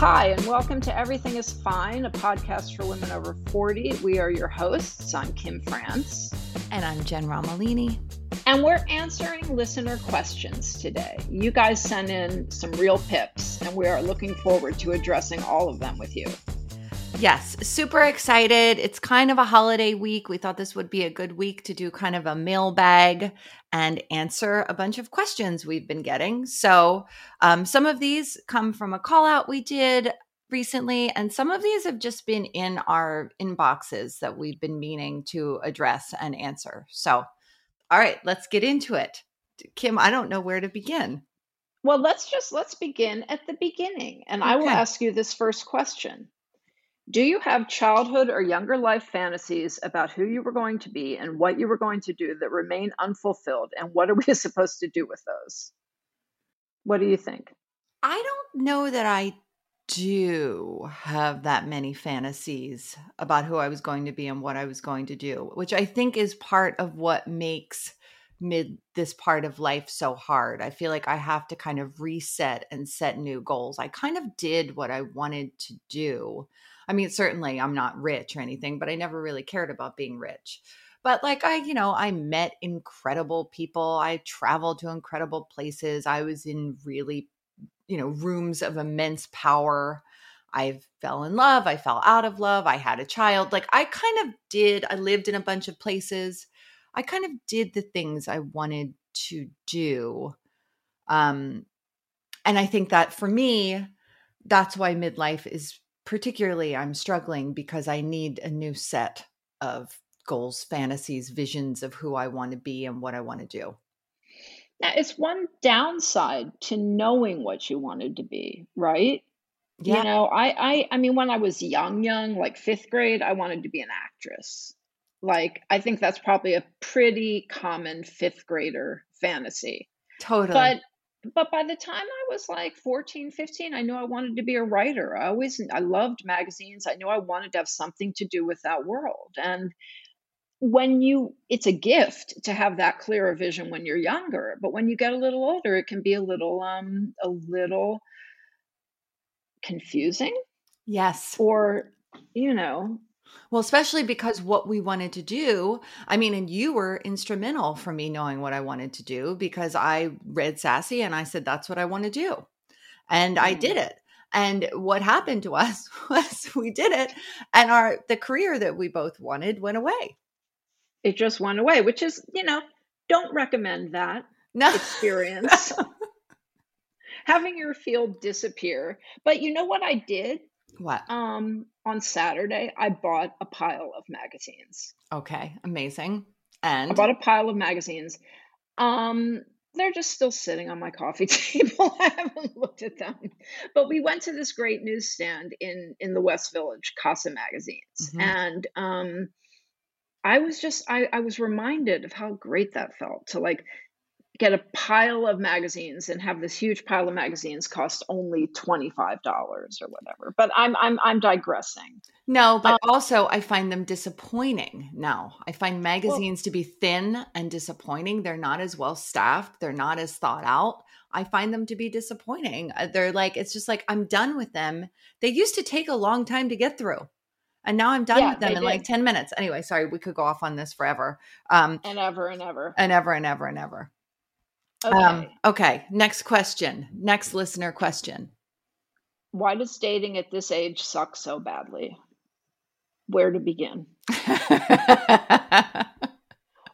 Hi, and welcome to Everything is Fine, a podcast for women over 40. We are your hosts. I'm Kim France. And I'm Jen Romolini. And we're answering listener questions today. You guys sent in some real pips, and we are looking forward to addressing all of them with you. Yes, super excited. It's kind of a holiday week. We thought this would be a good week to do kind of a mailbag and answer a bunch of questions we've been getting. So, um, some of these come from a call out we did recently, and some of these have just been in our inboxes that we've been meaning to address and answer. So, all right, let's get into it. Kim, I don't know where to begin. Well, let's just let's begin at the beginning, and I will ask you this first question. Do you have childhood or younger life fantasies about who you were going to be and what you were going to do that remain unfulfilled? And what are we supposed to do with those? What do you think? I don't know that I do have that many fantasies about who I was going to be and what I was going to do, which I think is part of what makes mid this part of life so hard. I feel like I have to kind of reset and set new goals. I kind of did what I wanted to do. I mean, certainly I'm not rich or anything, but I never really cared about being rich. But like I, you know, I met incredible people. I traveled to incredible places. I was in really you know rooms of immense power i fell in love i fell out of love i had a child like i kind of did i lived in a bunch of places i kind of did the things i wanted to do um and i think that for me that's why midlife is particularly i'm struggling because i need a new set of goals fantasies visions of who i want to be and what i want to do Now, it's one downside to knowing what you wanted to be, right? Yeah. You know, I, I, I mean, when I was young, young, like fifth grade, I wanted to be an actress. Like, I think that's probably a pretty common fifth grader fantasy. totally But, but by the time I was like 14, 15, I knew I wanted to be a writer. I always, I loved magazines. I knew I wanted to have something to do with that world. And when you, it's a gift to have that clearer vision when you're younger. But when you get a little older, it can be a little, um, a little confusing yes or you know Well, especially because what we wanted to do, I mean, and you were instrumental for me knowing what I wanted to do because I read Sassy and I said, that's what I want to do. And I mm, did it. And what happened to us was we did it and our the career that we both wanted went away. it just went away which is you know don't recommend that No. experience having your field disappear but you know what i did what? um on saturday i bought a pile of magazines Okay, amazing. And I bought a pile of magazines um they're just still sitting on my coffee table i haven't looked at them but we went to this great newsstand in in the west village casa magazines Mhm. and um I was just I, I was reminded of how great that felt to like get a pile of magazines and have this huge pile of magazines cost only $25 or whatever. But I'm I'm I'm digressing. No, but um, also I find them disappointing now. I find magazines well, to be thin and disappointing. They're not as well staffed, they're not as thought out. I find them to be disappointing. Uh, they're like it's just like I'm done with them. They used to take a long time to get through. And now I'm done yeah, with them in did. like 10 minutes. Anyway, sorry, we could go off on this forever. Um and ever and ever. And ever and ever and ever. Um, okay. Um, okay. Next question. Next listener question. Why does dating at this age suck so badly? Where to begin?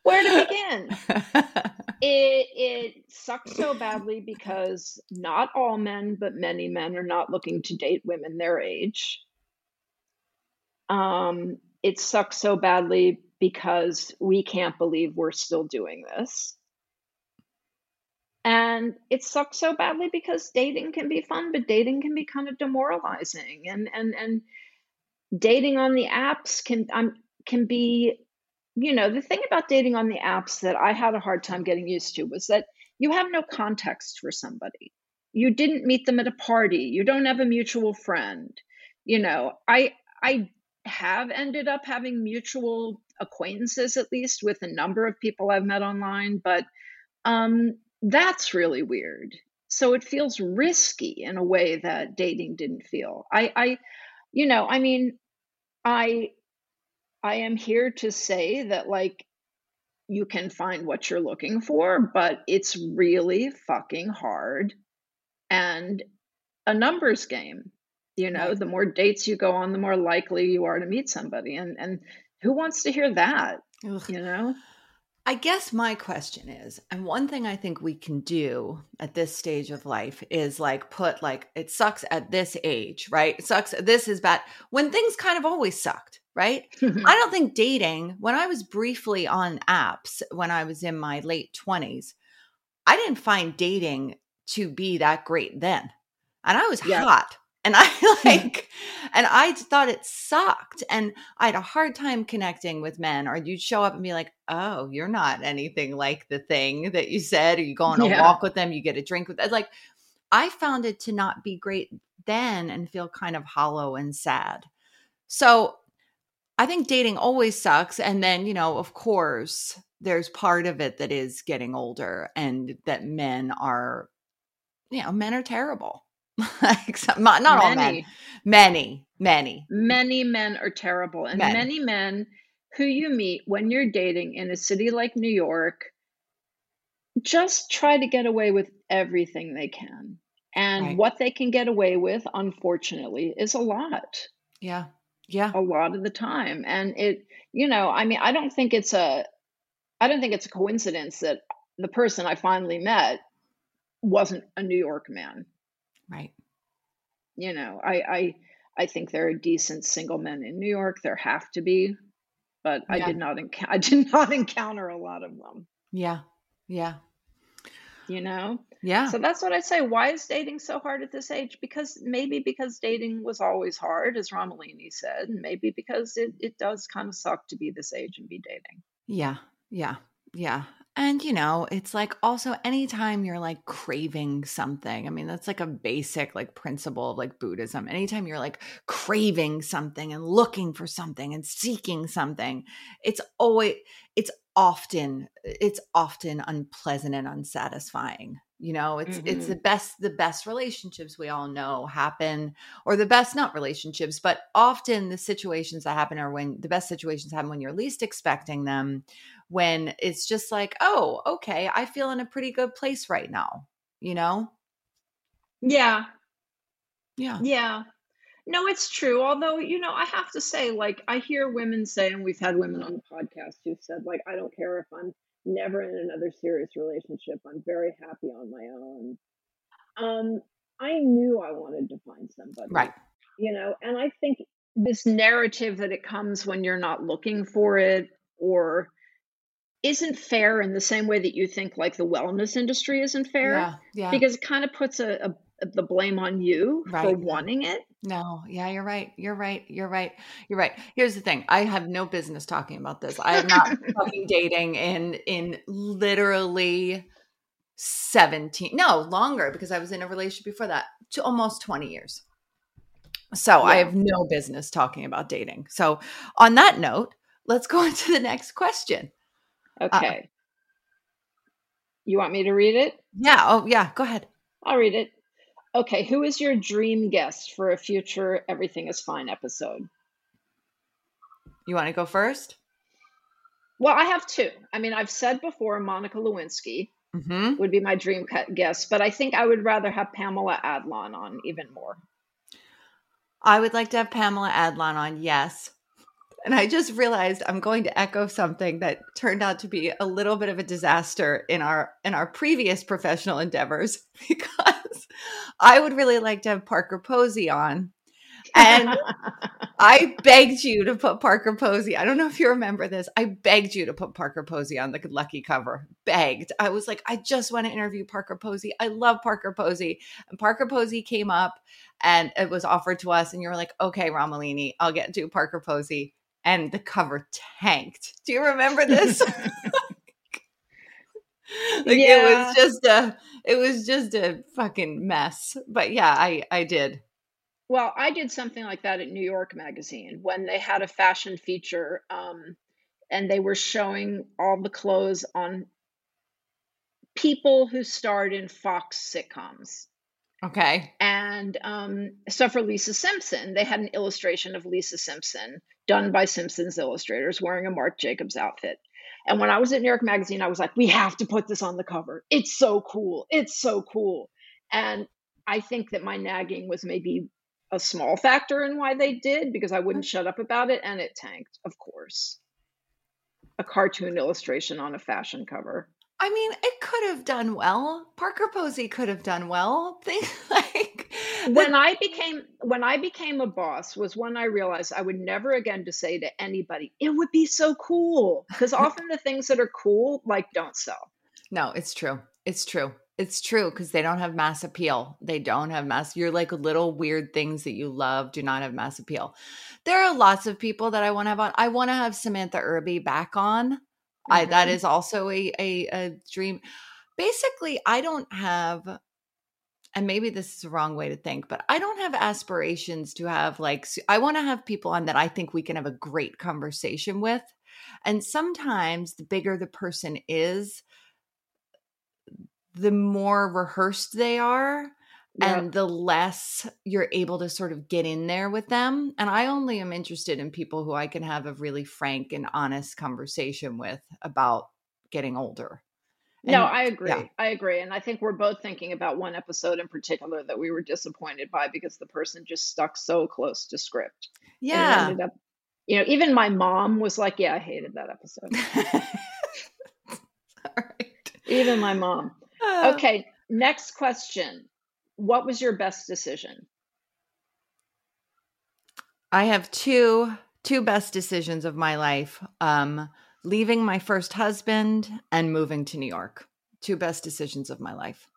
Where to begin? it it sucks so badly because not all men, but many men are not looking to date women their age. Um, it sucks so badly because we can't believe we're still doing this. And it sucks so badly because dating can be fun, but dating can be kind of demoralizing. And and and dating on the apps can um, can be, you know, the thing about dating on the apps that I had a hard time getting used to was that you have no context for somebody. You didn't meet them at a party. You don't have a mutual friend. You know, I I have ended up having mutual acquaintances at least with a number of people I've met online, but um, that's really weird. So it feels risky in a way that dating didn't feel. I, I, you know, I mean, I, I am here to say that like you can find what you're looking for, but it's really fucking hard and a numbers game. You know, the more dates you go on, the more likely you are to meet somebody. And and who wants to hear that? Ugh. You know? I guess my question is, and one thing I think we can do at this stage of life is like put like it sucks at this age, right? It sucks. This is bad when things kind of always sucked, right? I don't think dating when I was briefly on apps when I was in my late twenties, I didn't find dating to be that great then, and I was yeah. hot and I like, and I thought it sucked. And I had a hard time connecting with men, or you'd show up and be like, oh, you're not anything like the thing that you said, or you go on a yeah. walk with them, you get a drink with them. Like, I found it to not be great then and feel kind of hollow and sad. So I think dating always sucks. And then, you know, of course, there's part of it that is getting older and that men are, you know, men are terrible like not, not all men. Many. Many many. Men are terrible and many. many men who you meet when you're dating in a city like new york just try to get away with everything they can and right. what they can get away with unfortunately is a lot. Yeah yeah. A lot of the time and it you know i mean i don't think it's a i don't think it's a coincidence that the person i finally met wasn't a new york man Right. You know, I I I think there are decent single men in New York. There have to be, but I did not encounter I did not encounter a lot of them. Yeah. Yeah. You know? Yeah. So that's what I say. Why is dating so hard at this age? Because maybe because dating was always hard, as Romolini said, and maybe because it, it does kind of suck to be this age and be dating. Yeah. Yeah. Yeah. And, you know, it's like also anytime you're like craving something, I mean, that's like a basic like principle of like Buddhism. Anytime you're like craving something and looking for something and seeking something, it's always, it's often, it's often unpleasant and unsatisfying. You know, it's mm-hmm. it's the best the best relationships we all know happen or the best not relationships, but often the situations that happen are when the best situations happen when you're least expecting them when it's just like, oh, okay, I feel in a pretty good place right now, you know? Yeah. Yeah. Yeah. No, it's true. Although, you know, I have to say, like, I hear women say, and we've had women on the podcast who said, like, I don't care if I'm never in another serious relationship. I'm very happy on my own. Um, I knew I wanted to find somebody. Right. You know, and I think this narrative that it comes when you're not looking for it or isn't fair in the same way that you think like the wellness industry isn't fair. Yeah, yeah. Because it kind of puts a, a the blame on you right. for wanting it. No, yeah, you're right. You're right. You're right. You're right. Here's the thing. I have no business talking about this. I am not fucking dating in in literally 17 no longer because i was in a relationship before that to almost 20 years so yeah. i have no business talking about dating so on that note let's go into the next question uh, okay uh, you want me to read it yeah oh yeah go ahead i'll read it okay who is your dream guest for a future everything is fine episode you want to go first well i have two i mean i've said before monica lewinsky mm-hmm. would be my dream guest. But I think I would rather have Pamela Adlon on even more. I would like to have Pamela Adlon on, yes. And I just realized I'm going to echo something that turned out to be a little bit of a disaster in our in our previous professional endeavors because I would really like to have Parker Posey on and I begged you to put Parker Posey. I don't know if you remember this. I begged you to put Parker Posey on the lucky cover. Begged. I was like, I just want to interview Parker Posey. I love Parker Posey. And Parker Posey came up and it was offered to us. And you were like, okay, Romolini, I'll get to Parker Posey. And the cover tanked. Do you remember this? like yeah. it was just a it was just a fucking mess. But yeah, I I did. Well, I did something like that at New York Magazine when they had a fashion feature um, and they were showing all the clothes on people who starred in Fox sitcoms. Okay. And um, so for Lisa Simpson, they had an illustration of Lisa Simpson done by Simpson's illustrators wearing a Marc Jacobs outfit. And when I was at New York Magazine, I was like, we have to put this on the cover. It's so cool. It's so cool. And I think that my nagging was maybe a small factor in why they did because I wouldn't shut up about it and it tanked, of course. A cartoon illustration on a fashion cover. I mean, it could have done well. Parker Posey could have done well. Things like when I mm. became when I became a boss was when I realized I would never again to say to anybody, it would be so cool. Because often the things that are cool like don't sell. No, it's true. It's true. It's true because they don't have mass appeal. They don't have mass. You're like little weird things that you love do not have mass appeal. There are lots of people that I want to have on. I want to have Samantha Irby back on. Mm-hmm. I that mm-hmm. also a, a a dream. Basically, I don't have and maybe this is the wrong way to think, but I don't have aspirations to have like, I want to have people on that I think we can have a great conversation with. And sometimes the bigger the person is, the more rehearsed they are yep. and the less you're able to sort of get in there with them. And I only am interested in people who I can have a really frank and honest conversation with about getting older. And, no, I agree. Yeah. I agree. And I think we're both thinking about one episode in particular that we were disappointed by because the person just stuck so close to script. Yeah. Up, you know, even my mom was like, Yeah, I hated that episode. Even my mom. Uh. okay, next question. What was your best decision? I have two two best decisions of my life. Um leaving my first husband and moving to New York. Two best decisions of my life.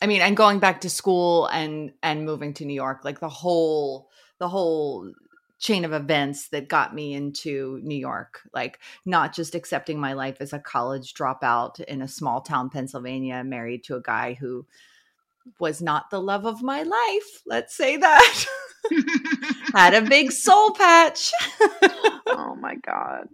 I mean, and going back to school and and moving to New York, like the whole the whole chain of events that got me into New York. Like not just accepting my life as a college dropout in a small town, Pennsylvania, married to a guy who was not the love of my life. Let's say that. Had a big soul patch. oh my God.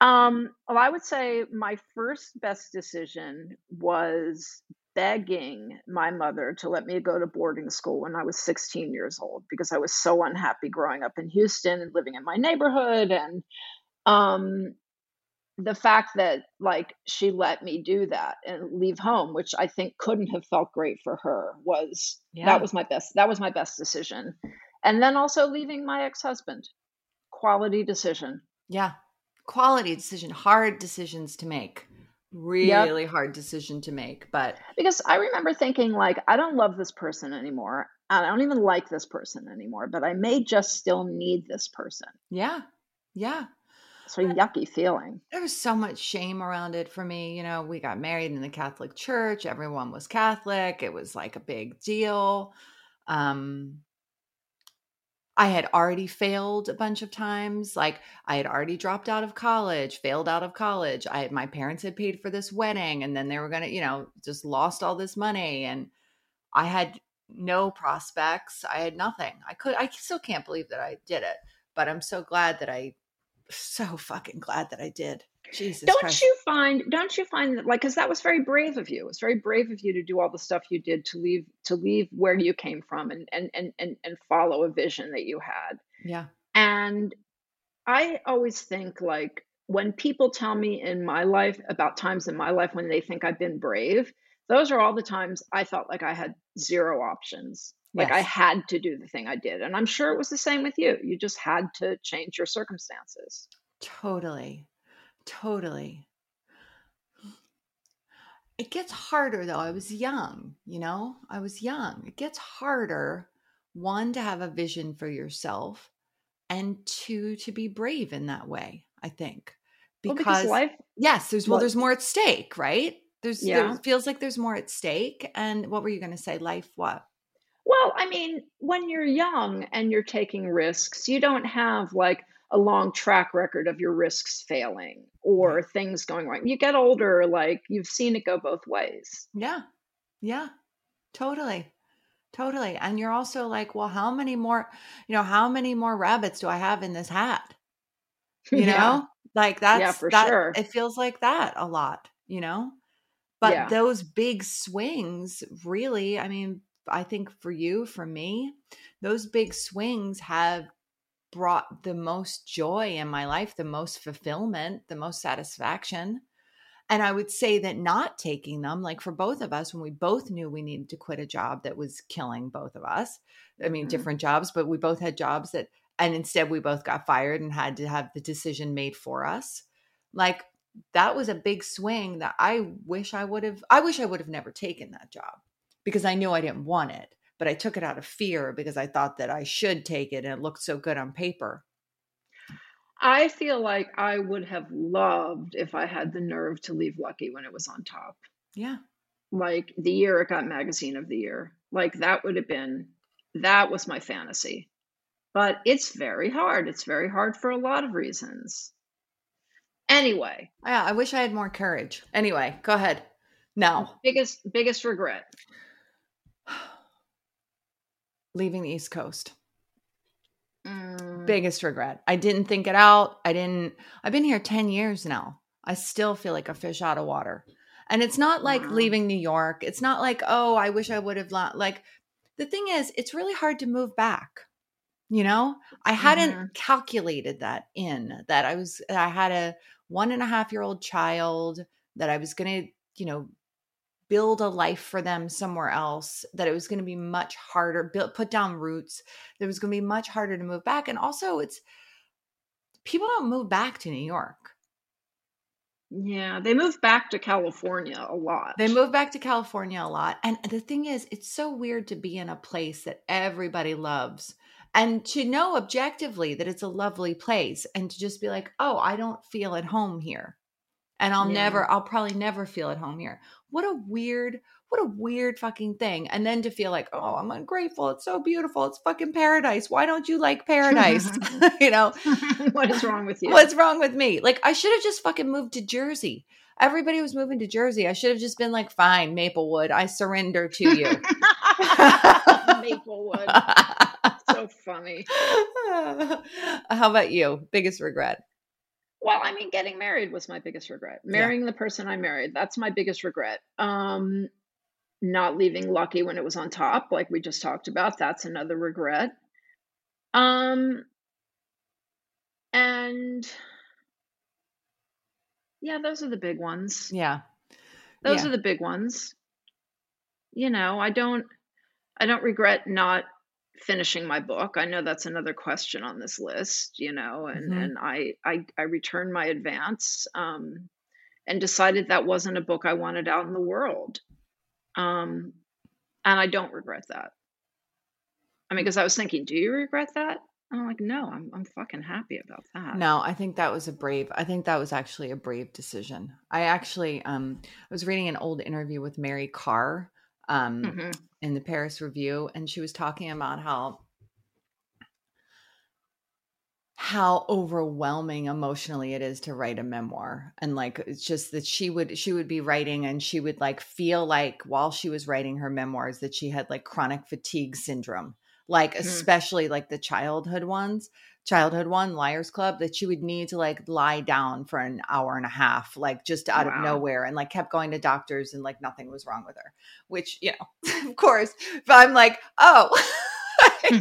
Um, well, I would say my first best decision was begging my mother to let me go to boarding school when I was 16 years old because I was so unhappy growing up in Houston and living in my neighborhood and um the fact that like she let me do that and leave home which I think couldn't have felt great for her was yeah. that was my best that was my best decision. And then also leaving my ex-husband. Quality decision. Yeah. Quality decision, hard decisions to make really yep. hard decision to make but because i remember thinking like i don't love this person anymore and i don't even like this person anymore but i may just still need this person yeah yeah so yucky feeling there was so much shame around it for me you know we got married in the catholic church everyone was catholic it was like a big deal um I had already failed a bunch of times. Like I had already dropped out of college, failed out of college. I my parents had paid for this wedding and then they were going to, you know, just lost all this money and I had no prospects. I had nothing. I could I still can't believe that I did it, but I'm so glad that I so fucking glad that I did. Jesus don't Christ. you find don't you find that like because that was very brave of you it's very brave of you to do all the stuff you did to leave to leave where you came from and and and and, and follow a vision that you had Yeah. and i always think like when people tell me in my life about times in my life when they think i've been brave those are all the times i felt like i had zero options like i had to do the thing i did and i'm sure it was the same with you you just had to change your circumstances Totally. Totally. It gets harder though. I was young, you know? I was young. It gets harder one to have a vision for yourself and two to be brave in that way, I think. well Because because life yes, there's well there's more at stake, right? There's Yeah. there feels like there's more at stake and what were you going to say? Life what? Well, I mean, when you're young and you're taking risks, you don't have like a long track record of your risks failing or things going wrong. You get older, like you've seen it go both ways. Yeah. Yeah. Totally. Totally. And you're also like, well, how many more, you know, how many more rabbits do I have in this hat? You Yeah. know? Like that's for that sure. it feels like that a lot, you know? But Yeah. those big swings really, I mean, I think for you, for me, those big swings have brought the most joy in my life, the most fulfillment, the most satisfaction. And I would say that not taking them, like for both of us, when we both knew we needed to quit a job that was killing both of us, I mean, Mhm. different jobs, but we both had jobs that, and instead we both got fired and had to have the decision made for us. Like that was a big swing that I wish I would have, I wish I would have never taken that job because I knew I didn't want it, but I took it out of fear because I thought that I should take it and it looked so good on paper. I feel like I would have loved if I had the nerve to leave Lucky when it was on top. Yeah. Like the year it got magazine of the year. Like that would have been that was my fantasy. But it's very hard. It's very hard for a lot of reasons. Anyway, Yeah. I wish I had more courage. Anyway, go ahead. Now, biggest biggest regret. leaving the East Coast. Mm, Biggest regret. I didn't think it out. I didn't, I've been here 10 years now. I still feel like a fish out of water. And it's not like Wow. leaving New York. It's not like, oh, I wish I would have, la-. like, the thing is, it's really hard to move back. You know, I hadn't Mhm. calculated that in that I was, I had a one and a half year old child that I was going to, you know, build a life for them somewhere else that it was going to be much harder build, put down roots that it was going to be much harder to move back and also it's people don't move back to new york Yeah, they move back to California a lot. they move back to california a lot and the thing is it's so weird to be in a place that everybody loves and to know objectively that it's a lovely place and to just be like oh i don't feel at home here and i'll Yeah. never i'll probably never feel at home here. What a weird what a weird fucking thing. And then to feel like oh i'm ungrateful. It's so beautiful. It's fucking paradise. Why don't you like paradise? You know? What is wrong with you? what's wrong with me? Like i should have just fucking moved to jersey. Everybody was moving to jersey. I should have just been like fine maplewood. I surrender to you. Maplewood. So funny. how about you? Biggest regret Well, I mean, getting married was my biggest regret. Marrying the person I married, that's my biggest regret. Um, not leaving Lucky when it was on top, like we just talked about, that's another regret. Um, and yeah, those are the big ones. yeah Those yeah. are the big ones. You know, I don't I don't regret not finishing my book. I know that's another question on this list, you know, and Mhm. and I I I returned my advance um and decided that wasn't a book I wanted out in the world. Um and I don't regret that. I mean, because I was thinking, do you regret that? And I'm like, no, I'm I'm fucking happy about that. No, I think that was a brave. I think that was actually a brave decision. I actually um I was reading an old interview with Mary Karr um Mhm. in the Paris Review and she was talking about how how overwhelming emotionally it is to write a memoir and like it's just that she would she would be writing and she would like feel like while she was writing her memoirs that she had like chronic fatigue syndrome like mm. especially like the childhood ones childhood one liars club that she would need to like lie down for an hour and a half like just out wow. of nowhere and like kept going to doctors and like nothing was wrong with her which you know of course but i'm like oh.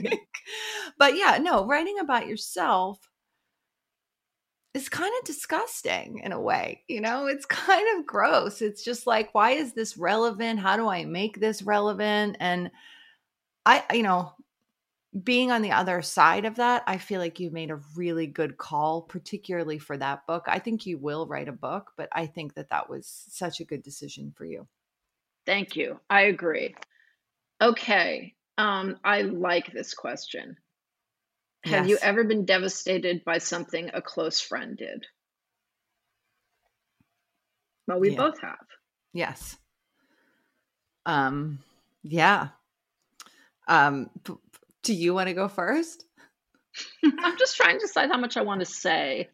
But yeah no writing about yourself is kind of disgusting in a way you know? It's kind of gross. It's just like why is this relevant? How do i make this relevant? And i you know being on the other side of that, I feel like you made a really good call, particularly for that book. I think you will write a book, but I think that that was such a good decision for you. Thank you. I agree. Okay. Um, I like this question. Have you ever been devastated by something a close friend did? Well, we yeah. both have. Yes. Um, yeah. Um, do you want to go first? I'm just trying to decide how much I want to say.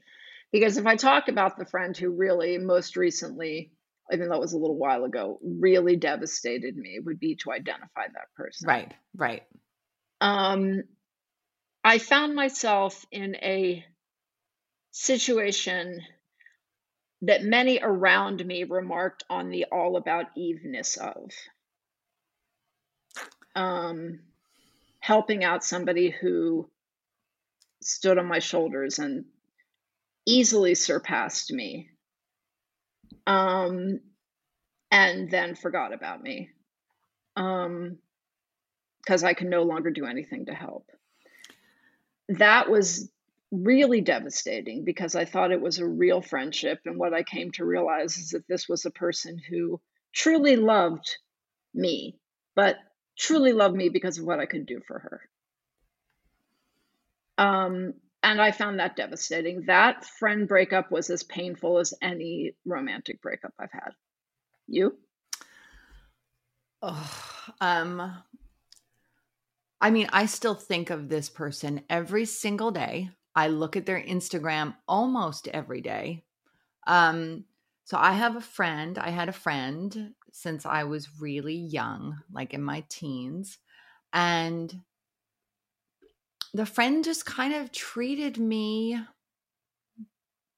Because if I talk about the friend who really most recently, even though it was a little while ago, really devastated me, would be to identify that person. Right, right. Um, I found myself in a situation that many around me remarked on the all about eveness of. Um, helping out somebody who stood on my shoulders and easily surpassed me um, and then forgot about me because um, I can no longer do anything to help. That was really devastating because I thought it was a real friendship. And what I came to realize is that this was a person who truly loved me, but truly loved me because of what I could do for her. Um, and I found that devastating. That friend breakup was as painful as any romantic breakup I've had. You? Oh, um, I mean, I still think of this person every single day. I look at their Instagram almost every day. Um, so I have a friend. I had a friend since I was really young, like in my teens. And the friend just kind of treated me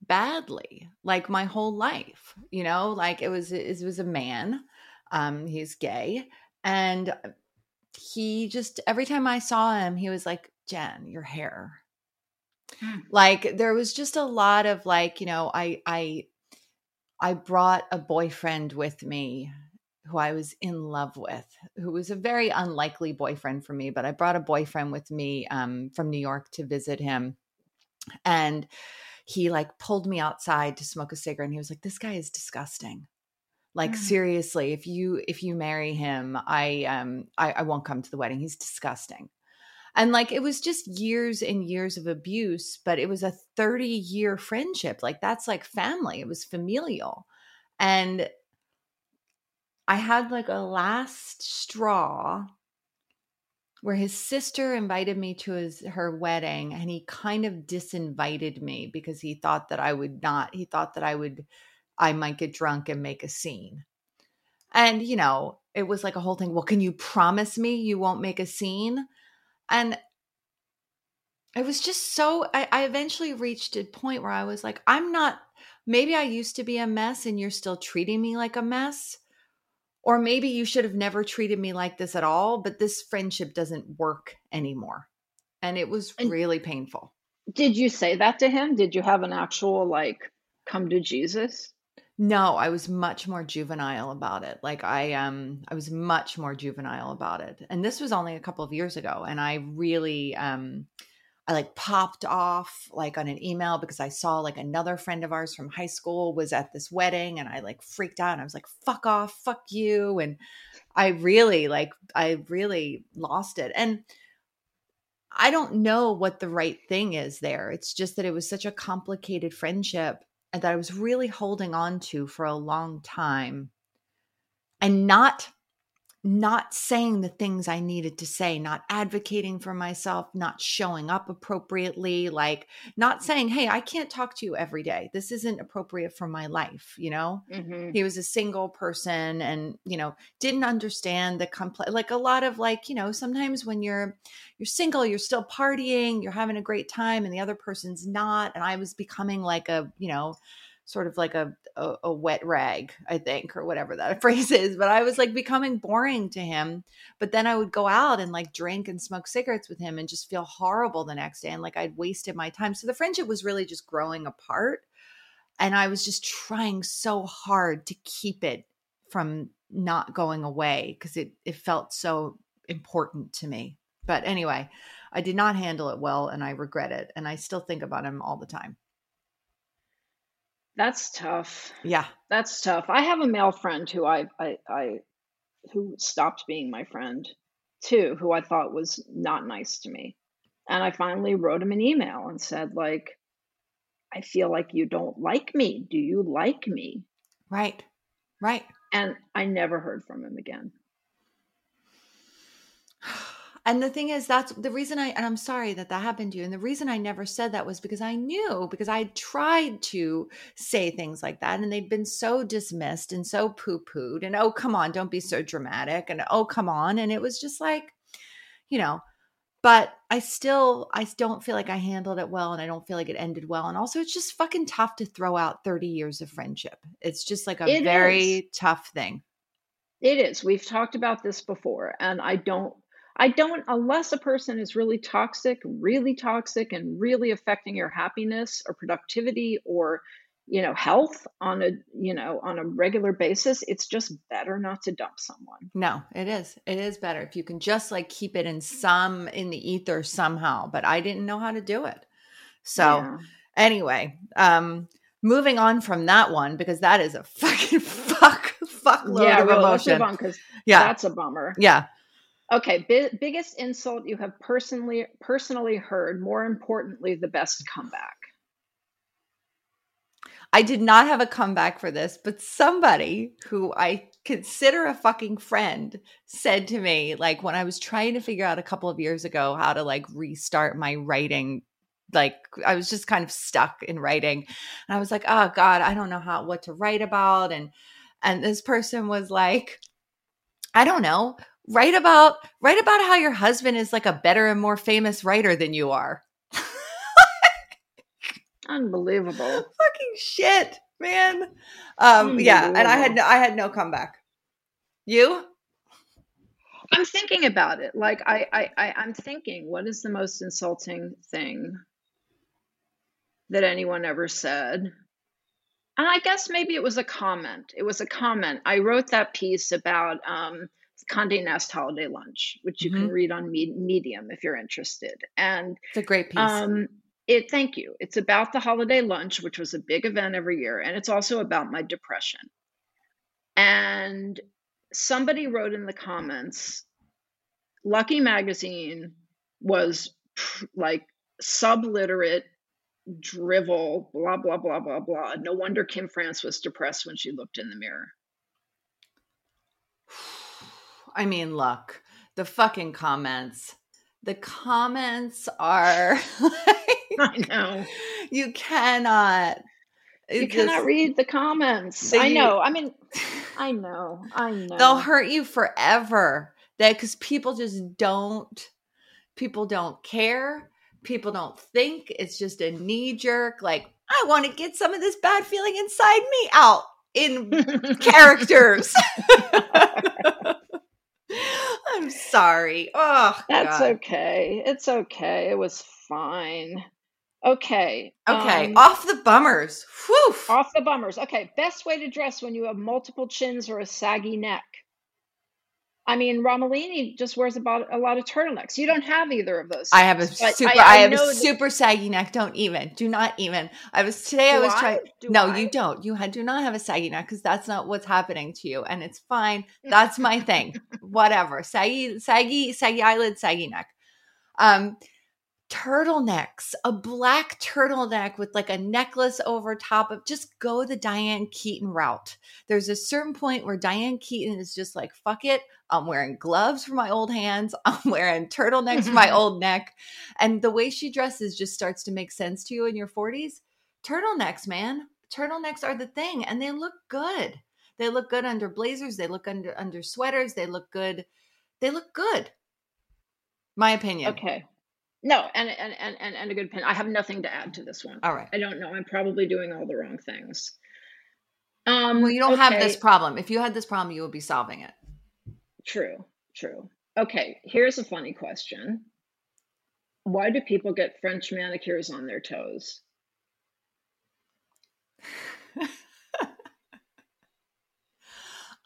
badly like my whole life you know like it was it was a man um he's gay and he just every time i saw him he was like jen your hair hmm. like there was just a lot of like you know i i I brought a boyfriend with me who I was in love with, who was a very unlikely boyfriend for me, but I brought a boyfriend with me um, from New York to visit him. And he like pulled me outside to smoke a cigarette and he was like, This guy is disgusting. Like mm. seriously, if you if you marry him, I um I, I won't come to the wedding. He's disgusting. And like it was just years and years of abuse, but it was a 30 year friendship. Like that's like family, it was familial. And I had like a last straw where his sister invited me to his her wedding and he kind of disinvited me because he thought that I would not he thought that I would I might get drunk and make a scene. And you know, it was like a whole thing, well can you promise me you won't make a scene? And it was just so, I, I eventually reached a point where I was like, I'm not, maybe I used to be a mess and you're still treating me like a mess. Or maybe you should have never treated me like this at all, but this friendship doesn't work anymore. And it was and really painful. Did you say that to him? Did you have an actual, like, come to Jesus? No, I was much more juvenile about it. Like I um I was much more juvenile about it. And this was only a couple of years ago and I really um I like popped off like on an email because I saw like another friend of ours from high school was at this wedding and I like freaked out I was like fuck off, fuck you and I really like I really lost it. And I don't know what the right thing is there. It's just that it was such a complicated friendship that I was really holding on to for a long time and not not saying the things I needed to say, not advocating for myself, not showing up appropriately, like not saying, Hey, I can't talk to you every day. This isn't appropriate for my life. You know, mm-hmm. he was a single person and, you know, didn't understand the complex, like a lot of like, you know, sometimes when you're, you're single, you're still partying, you're having a great time and the other person's not. And I was becoming like a, you know, sort of like a, a, a wet rag, I think, or whatever that phrase is. But I was like becoming boring to him. But then I would go out and like drink and smoke cigarettes with him and just feel horrible the next day. And like I'd wasted my time. So the friendship was really just growing apart. And I was just trying so hard to keep it from not going away because it, it felt so important to me. But anyway, I did not handle it well and I regret it. And I still think about him all the time. That's tough. Yeah. That's tough. I have a male friend who I, I, I who stopped being my friend too, who I thought was not nice to me. And I finally wrote him an email and said, like, I feel like you don't like me. Do you like me? Right. Right. And I never heard from him again. And the thing is, that's the reason I, and I'm sorry that that happened to you. And the reason I never said that was because I knew, because I tried to say things like that and they'd been so dismissed and so poo pooed. And oh, come on, don't be so dramatic. And oh, come on. And it was just like, you know, but I still, I don't feel like I handled it well and I don't feel like it ended well. And also, it's just fucking tough to throw out 30 years of friendship. It's just like a it very is. tough thing. It is. We've talked about this before, and I don't I don't, unless a person is really toxic, really toxic, and really affecting your happiness or productivity or you know health on a you know on a regular basis it's just better not to dump someone. No it is. It is better if you can just like keep it in some in the ether somehow but i didn't know how to do it. So yeah. anyway um moving on from that one because that is a fucking fuck fuck load yeah, of emotion. yeah. that's a bummer. Yeah Okay, bi- biggest insult you have personally personally heard. More importantly, the best comeback. I did not have a comeback for this, but somebody who I consider a fucking friend said to me, like when I was trying to figure out a couple of years ago how to like restart my writing like I was just kind of stuck in writing. And I was like, "Oh god, I don't know how what to write about." And and this person was like, "I don't know write about write about how your husband is like a better and more famous writer than you are. Unbelievable. Fucking shit, man. Um yeah, and I had no, I had no comeback. You? I'm thinking about it. Like I, I, I I'm thinking, what is the most insulting thing that anyone ever said? And I guess maybe it was a comment. It was a comment. I wrote that piece about um, Condé Nast Holiday Lunch, which you mm-hmm. can read on Medium if you're interested. And it's a great piece. Um, it thank you. It's about the holiday lunch, which was a big event every year, and it's also about my depression. And somebody wrote in the comments, Lucky Magazine was like subliterate drivel, blah, blah, blah, blah, blah. No wonder Kim France was depressed when she looked in the mirror. I mean, look, the fucking comments. The comments are like, I know. You cannot you just, cannot read the comments. I know. I mean, I know. I know. They'll hurt you forever. That because people just don't. People don't care. People don't think. It's just a knee jerk. Like I want to get some of this bad feeling inside me out in characters. I'm sorry. Oh, that's God. okay. It's okay. It was fine. Okay. Okay. Um, off the bummers. Whew. Off the bummers. Okay. Best way to dress when you have multiple chins or a saggy neck. I mean, Romolini just wears about a lot of turtlenecks. You don't have either of those. I have a super. I, I, I have a super saggy neck. Don't even. Do not even. I was today. I was trying. No, you don't. You do not have a saggy neck because that's not what's happening to you, and it's fine. That's my thing. Whatever. Saggy, saggy, saggy eyelid, saggy neck. Um, turtlenecks, a black turtleneck with like a necklace over top of just go the Diane Keaton route. There's a certain point where Diane Keaton is just like, fuck it. I'm wearing gloves for my old hands. I'm wearing turtlenecks for my old neck. And the way she dresses just starts to make sense to you in your 40s. Turtlenecks, man. Turtlenecks are the thing and they look good. They look good under blazers, they look under under sweaters, they look good. They look good. My opinion. Okay. No, and and and and, a good pin. I have nothing to add to this one. All right. I don't know. I'm probably doing all the wrong things. Um, Well, you don't have this problem. If you had this problem, you would be solving it. True, true. Okay, here's a funny question. Why do people get French manicures on their toes?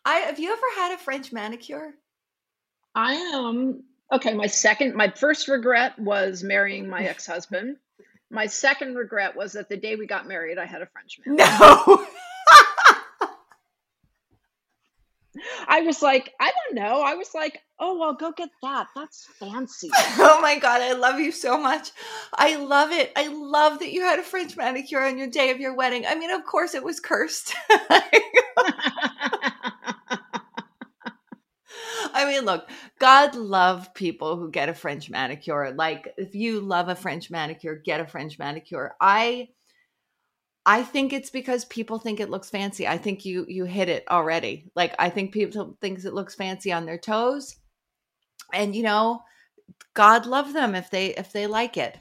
I have you ever had a French manicure? I am okay. My second, my first regret was marrying my ex-husband. My second regret was that the day we got married, I had a French man. No. I was like, I don't know. I was like, oh, well, go get that. That's fancy. oh my god, I love you so much. I love it. I love that you had a French manicure on your day of your wedding. I mean, of course it was cursed. I mean, look, God love people who get a French manicure. Like if you love a French manicure, get a French manicure. I I think it's because people think it looks fancy. I think you you hit it already. Like I think people thinks it looks fancy on their toes. And you know, God love them if they if they like it.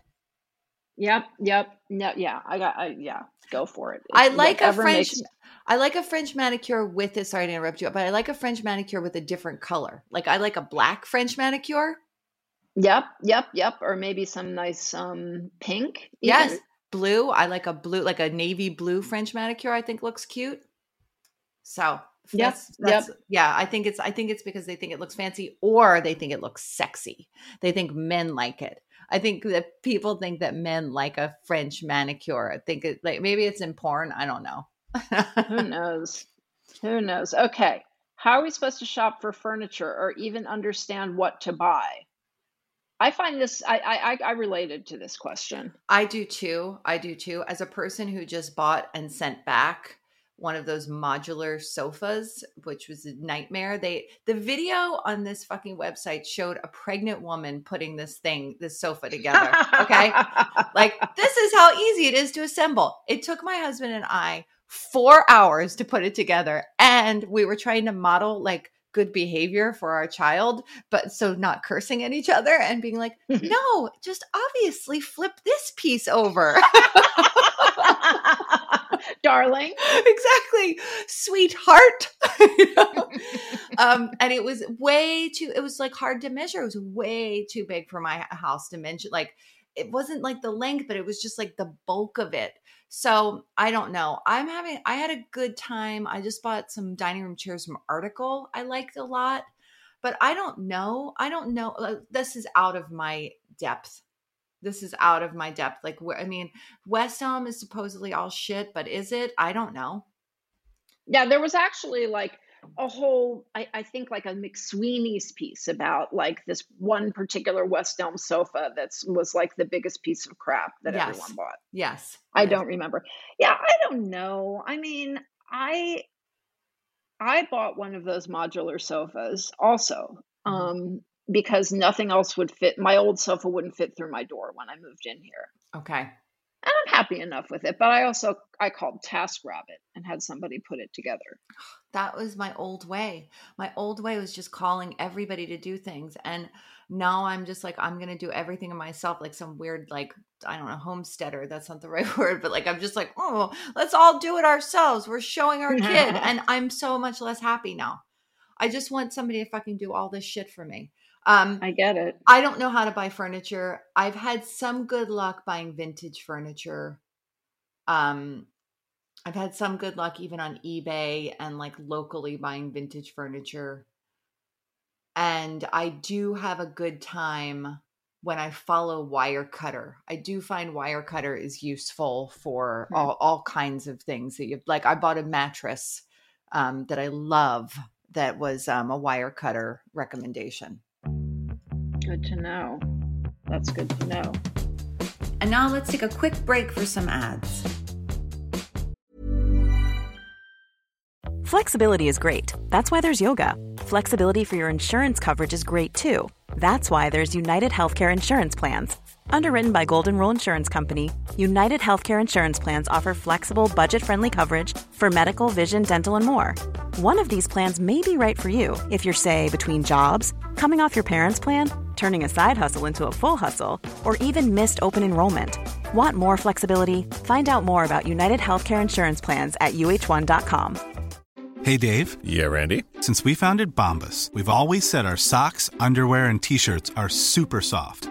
Yep, yep, no, yeah. I got, I, yeah. Go for it. I like a French makes- I like a French manicure with this sorry to interrupt you, but I like a French manicure with a different color. Like I like a black French manicure. Yep, yep, yep. Or maybe some nice um pink. Yes. Blue. I like a blue, like a navy blue French manicure. I think looks cute. So Yep, that's, that's yeah. I think it's I think it's because they think it looks fancy or they think it looks sexy. They think men like it. I think that people think that men like a French manicure. I think it like maybe it's in porn. I don't know. Who knows? Who knows? Okay. How are we supposed to shop for furniture or even understand what to buy? I find this I I I- I related to this question. I do too. I do too. As a person who just bought and sent back one of those modular sofas, which was a nightmare. They the video on this fucking website showed a pregnant woman putting this thing, this sofa together. Okay. like this is how easy it is to assemble. It took my husband and I four hours to put it together. And we were trying to model like good behavior for our child, but so not cursing at each other and being like, no, just obviously flip this piece over. Darling. exactly, sweetheart. You know? um, and it was way too. It was like hard to measure. It was way too big for my house dimension. Like it wasn't like the length, but it was just like the bulk of it. So I don't know. I'm having. I had a good time. I just bought some dining room chairs from Article. I liked a lot, but I don't know. I don't know. uh, This is out of my depth. This is out of my depth. Like, where I mean, West Elm is supposedly all shit, but is it? I don't know. Yeah, there was actually like a whole I, I think like a McSweeney's piece about like this one particular West Elm sofa that's was like the biggest piece of crap that Yes. everyone bought. Yes. I Yes. don't remember. Yeah, I don't know. I mean, I I bought one of those modular sofas also. Mhm. Um because nothing else would fit. My old sofa wouldn't fit through my door when I moved in here. Okay. And I'm happy enough with it, but I also I called TaskRabbit and had somebody put it together. That was my old way. My old way was just calling everybody to do things. And now I'm just like, I'm going to do everything myself, like some weird, like, I don't know, homesteader. That's not the right word, but like, I'm just like, oh, let's all do it ourselves. We're showing our kid. and I'm so much less happy now. I just want somebody to fucking do all this shit for me. Um, I get it. I don't know how to buy furniture. I've had some good luck buying vintage furniture. Um I've had some good luck even on eBay and like locally buying vintage furniture. And I do have a good time when I follow Wirecutter. I do find Wirecutter is useful for Hmm. all, all kinds of things that you like. I bought a mattress um, that I love that was um, a Wirecutter recommendation. Good to know. That's good to know. And now let's take a quick break for some ads. Flexibility is great. That's why there's yoga. Flexibility for your insurance coverage is great too. That's why there's United Healthcare Insurance Plans. Underwritten by Golden Rule Insurance Company, United Healthcare Insurance Plans offer flexible, budget friendly coverage for medical, vision, dental, and more. One of these plans may be right for you if you're, say, between jobs, coming off your parents' plan, turning a side hustle into a full hustle, or even missed open enrollment. Want more flexibility? Find out more about United Healthcare Insurance Plans at uh1.com. Hey, Dave. Yeah, Randy. Since we founded Bombas, we've always said our socks, underwear, and t shirts are super soft.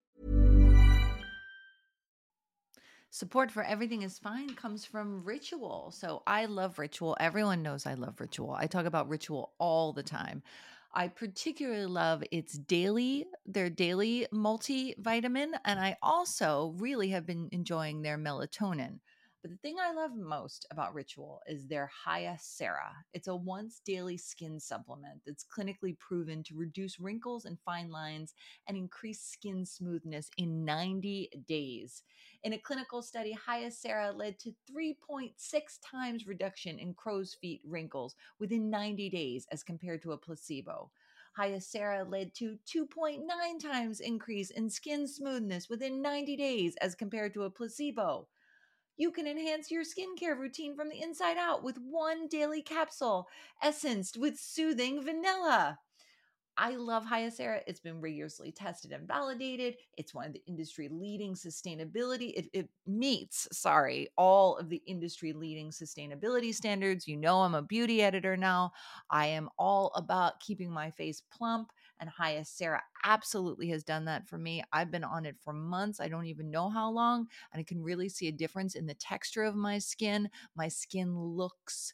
Support for Everything is Fine comes from Ritual. So I love Ritual. Everyone knows I love Ritual. I talk about Ritual all the time. I particularly love its daily, their daily multivitamin. And I also really have been enjoying their melatonin. But the thing I love most about Ritual is their Hyacera. It's a once daily skin supplement that's clinically proven to reduce wrinkles and fine lines and increase skin smoothness in 90 days. In a clinical study, Hyacera led to 3.6 times reduction in crow's feet wrinkles within 90 days as compared to a placebo. Hyacera led to 2.9 times increase in skin smoothness within 90 days as compared to a placebo. You can enhance your skincare routine from the inside out with one daily capsule, essenced with soothing vanilla. I love Hyacera. It's been rigorously tested and validated. It's one of the industry leading sustainability. It, it, meets, sorry, all of the industry leading sustainability standards. You know, I'm a beauty editor now. I am all about keeping my face plump and Hyacera absolutely has done that for me. I've been on it for months. I don't even know how long. And I can really see a difference in the texture of my skin. My skin looks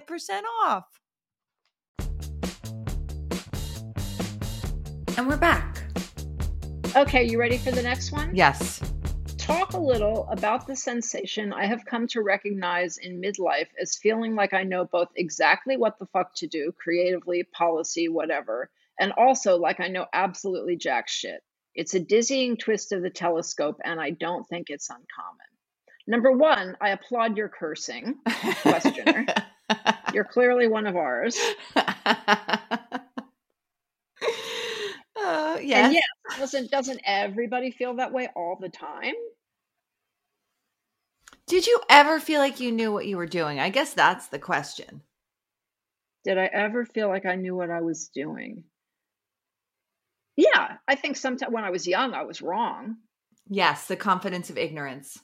off. And we're back. Okay, you ready for the next one? Yes. Talk a little about the sensation I have come to recognize in midlife as feeling like I know both exactly what the fuck to do, creatively, policy, whatever, and also like I know absolutely jack shit. It's a dizzying twist of the telescope, and I don't think it's uncommon. Number one, I applaud your cursing, questioner. You're clearly one of ours. Uh, yes. And yes, doesn't doesn't everybody feel that way all the time? Did you ever feel like you knew what you were doing? I guess that's the question. Did I ever feel like I knew what I was doing? Yeah, I think sometimes when I was young, I was wrong. Yes, the confidence of ignorance.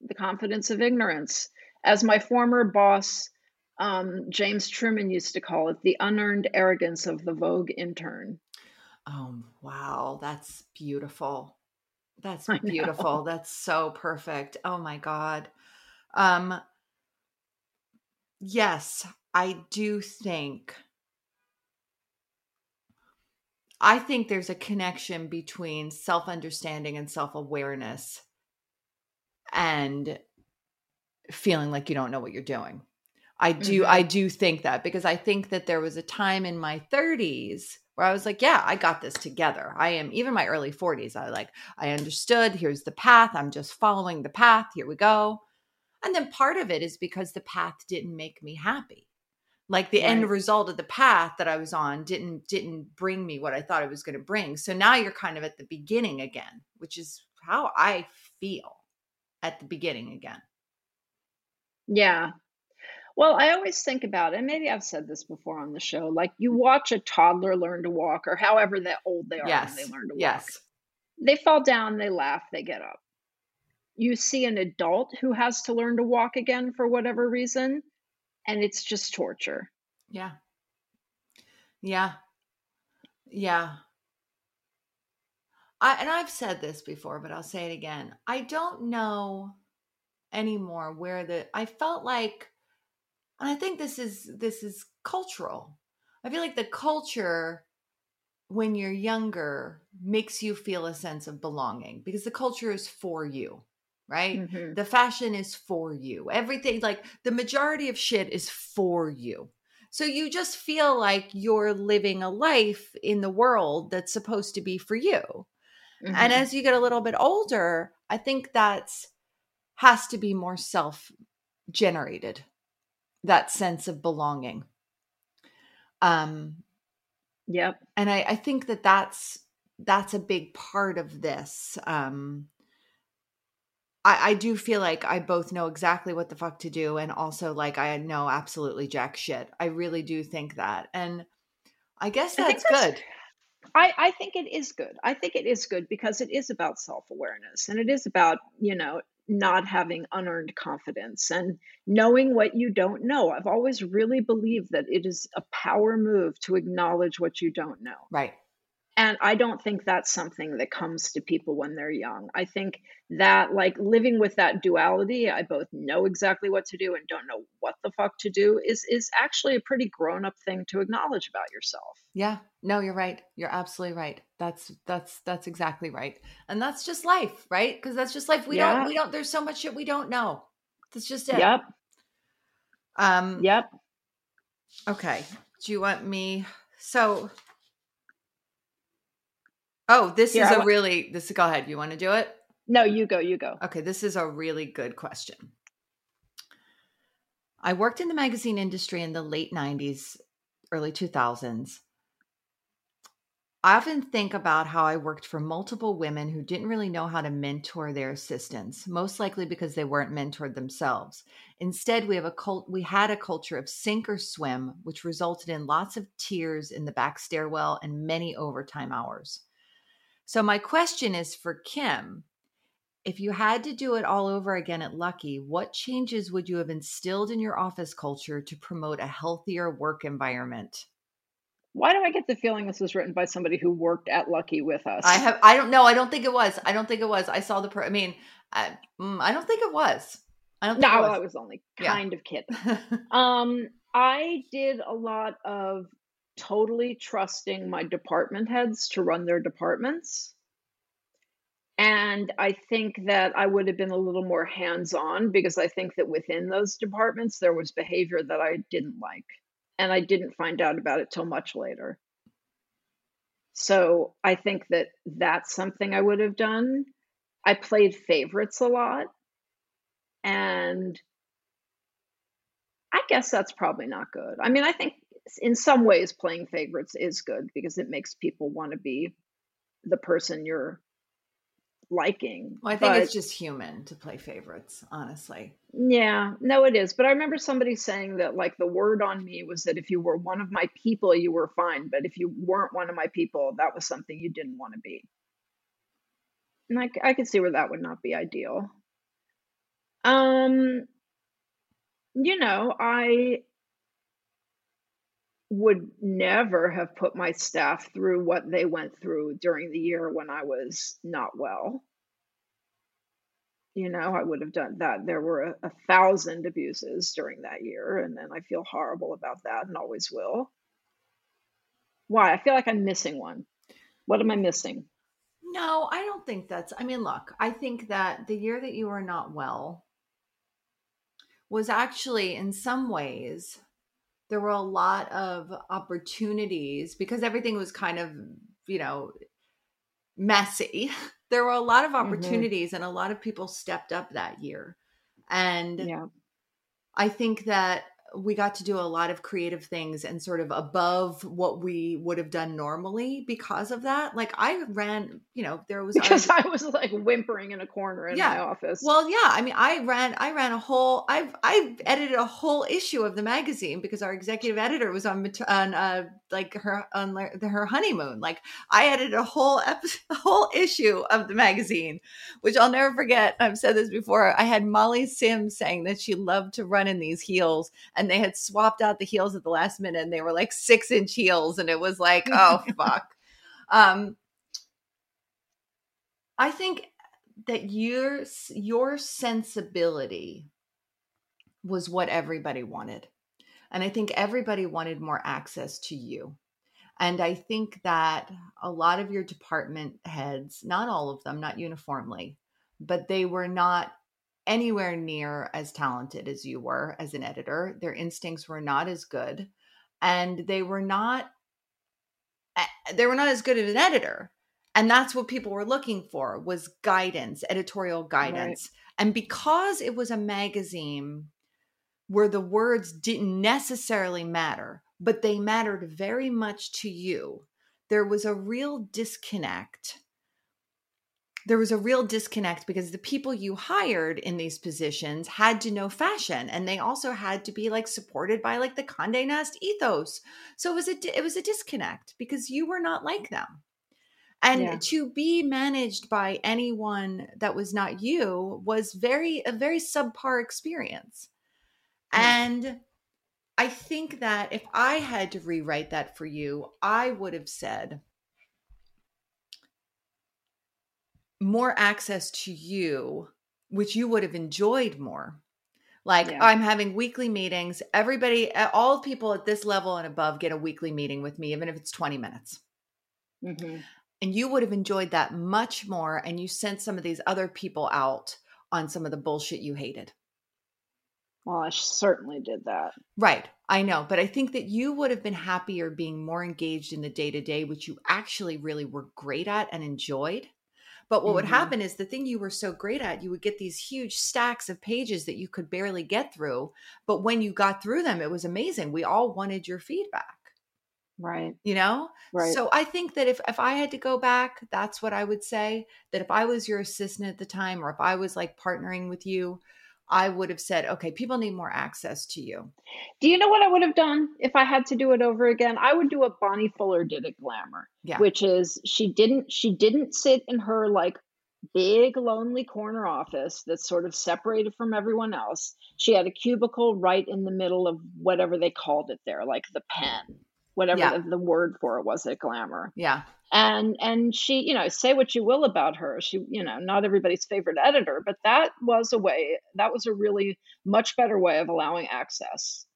The confidence of ignorance. As my former boss, um, James Truman, used to call it, the unearned arrogance of the Vogue intern. Oh, wow. That's beautiful. That's beautiful. That's so perfect. Oh my god. Um yes, I do think I think there's a connection between self-understanding and self-awareness and feeling like you don't know what you're doing. I do mm-hmm. I do think that because I think that there was a time in my 30s where I was like, yeah, I got this together. I am even my early 40s. I like, I understood. Here's the path. I'm just following the path. Here we go. And then part of it is because the path didn't make me happy. Like the right. end result of the path that I was on didn't didn't bring me what I thought it was going to bring. So now you're kind of at the beginning again, which is how I feel at the beginning again. Yeah. Well, I always think about it, and maybe I've said this before on the show. Like you watch a toddler learn to walk, or however that old they are Yes. when they learn to walk. Yes. They fall down, they laugh, they get up. You see an adult who has to learn to walk again for whatever reason, and it's just torture. Yeah. Yeah. Yeah. I and I've said this before, but I'll say it again. I don't know anymore where the I felt like and I think this is this is cultural. I feel like the culture when you're younger makes you feel a sense of belonging because the culture is for you, right? Mhm. The fashion is for you. Everything like the majority of shit is for you. So you just feel like you're living a life in the world that's supposed to be for you. And Mhm. as you get a little bit older, I think that's has to be more self generated. That sense of belonging. Um Yep. and I, I think that that's that's a big part of this um I, I do feel like I both know exactly what the fuck to do and also like I know absolutely jack shit. I really do think that. And I guess I that's, that's- good. I, I think it is good. I think it is good because it is about self awareness and it is about, you know, not having unearned confidence and knowing what you don't know. I've always really believed that it is a power move to acknowledge what you don't know. Right. And I don't think that's something that comes to people when they're young. I think that, like, living with that duality, I both know exactly what to do and don't know what the fuck to do, is is actually a pretty grown up thing to acknowledge about yourself. Yeah. No, you're right. You're absolutely right. That's that's that's exactly right. And that's just life, right? Because that's just life. We Yeah. don't we don't there's so much shit we don't know. That's just it. Yep. Um Yep. Okay. Do you want me? So, oh, this Here, is I a wa- really. This go ahead. You want to do it? No, you go. You go. Okay. This is a really good question. I worked in the magazine industry in the late '90s, early 2000s. I often think about how I worked for multiple women who didn't really know how to mentor their assistants, most likely because they weren't mentored themselves. Instead, we have a cult we had a culture of sink or swim, which resulted in lots of tears in the back stairwell and many overtime hours. So my question is for Kim, if you had to do it all over again at Lucky, what changes would you have instilled in your office culture to promote a healthier work environment? Why do I get the feeling this was written by somebody who worked at Lucky with us? I have. I don't know. I don't think it was. I don't think it was. I saw the. Pro, I mean, I, mm, I don't think it was. I don't No, think I it was only Yeah. kind of kidding. Um, I did a lot of totally trusting my department heads to run their departments. And I think that I would have been a little more hands on because I think that within those departments, there was behavior that I didn't like. And I didn't find out about it till much later. So I think that that's something I would have done. I played favorites a lot. And I guess that's probably not good. I mean, I think in some ways playing favorites is good because it makes people want to be the person you're liking. well, I think it's just human to play favorites. Honestly, yeah, no, it is. But I remember somebody saying that, like, the word on me was that if you were one of my people, you were fine. But if you weren't one of my people, that was something you didn't want to be. And i could see where that would not be ideal. Um, you know, I would never have put my staff through what they went through during the year when I was not well. You know, I would have done that. There were a, a thousand abuses during that year, and then I feel horrible about that and always will. Why? I feel like I'm missing one. What am I missing? no, I don't think that's. I mean, look, I think that the year that you were not well was actually, in some ways, there were a lot of opportunities because everything was kind of, you know, messy. There were a lot of Mhm. opportunities, and a lot of people stepped up that year. And Yeah. I think that we got to do a lot of creative things and sort of above what we would have done normally because of that. Like I ran, you know, there was because I, I was like whimpering in a corner in yeah. my office. Well, yeah, I mean, I ran, I ran a whole, I've, I've edited a whole issue of the magazine because our executive editor was on, on, uh, like her on her honeymoon. Like I edited a whole episode, a whole issue of the magazine, which I'll never forget. I've said this before. I had Molly Sims saying that she loved to run in these heels and they had swapped out the heels at the last minute and they were like six inch heels and it was like oh fuck. Um i think that your your sensibility was what everybody wanted and i think everybody wanted more access to you. And i think that a lot of your department heads not all of them not uniformly but they were not anywhere near as talented as you were as an editor. Their instincts were not as good and they were not they were not as good as an editor. And that's what people were looking for was guidance, editorial guidance. Right. And because it was a magazine where the words didn't necessarily matter, but they mattered very much to you, there was a real disconnect there was a real disconnect because the people you hired in these positions had to know fashion and they also had to be like supported by like the Condé Nast ethos. So it was a it was a disconnect because you were not like them. And yeah. to be managed by anyone that was not you was very a very subpar experience. Mm. And I think that if I had to rewrite that for you, I would have said more access to you, which you would have enjoyed more. Like yeah. I'm having weekly meetings. Everybody, all people at this level and above get a weekly meeting with me, even if it's 20 minutes. Mm-hmm. And you would have enjoyed that much more. And you sent some of these other people out on some of the bullshit you hated. Well, I certainly did that. Right. I know. But I think that you would have been happier being more engaged in the day to day, which you actually really were great at and enjoyed. But what mm-hmm. would happen is the thing you were so great at, you would get these huge stacks of pages that you could barely get through. But when you got through them, it was amazing. We all wanted your feedback. Right. You know? Right. So I think that if, if I had to go back, that's what I would say. That if I was your assistant at the time, or if I was like partnering with you, I would have said, okay, people need more access to you. Do you know what I would have done if I had to do it over again? I would do what Bonnie Fuller did at Glamour, yeah. which is she didn't she didn't sit in her like big lonely corner office that's sort of separated from everyone else. She had a cubicle right in the middle of whatever they called it there, like the pen, whatever yeah. the, the word for it was at Glamour. Yeah and and she you know say what you will about her she you know not everybody's favorite editor but that was a way that was a really much better way of allowing access.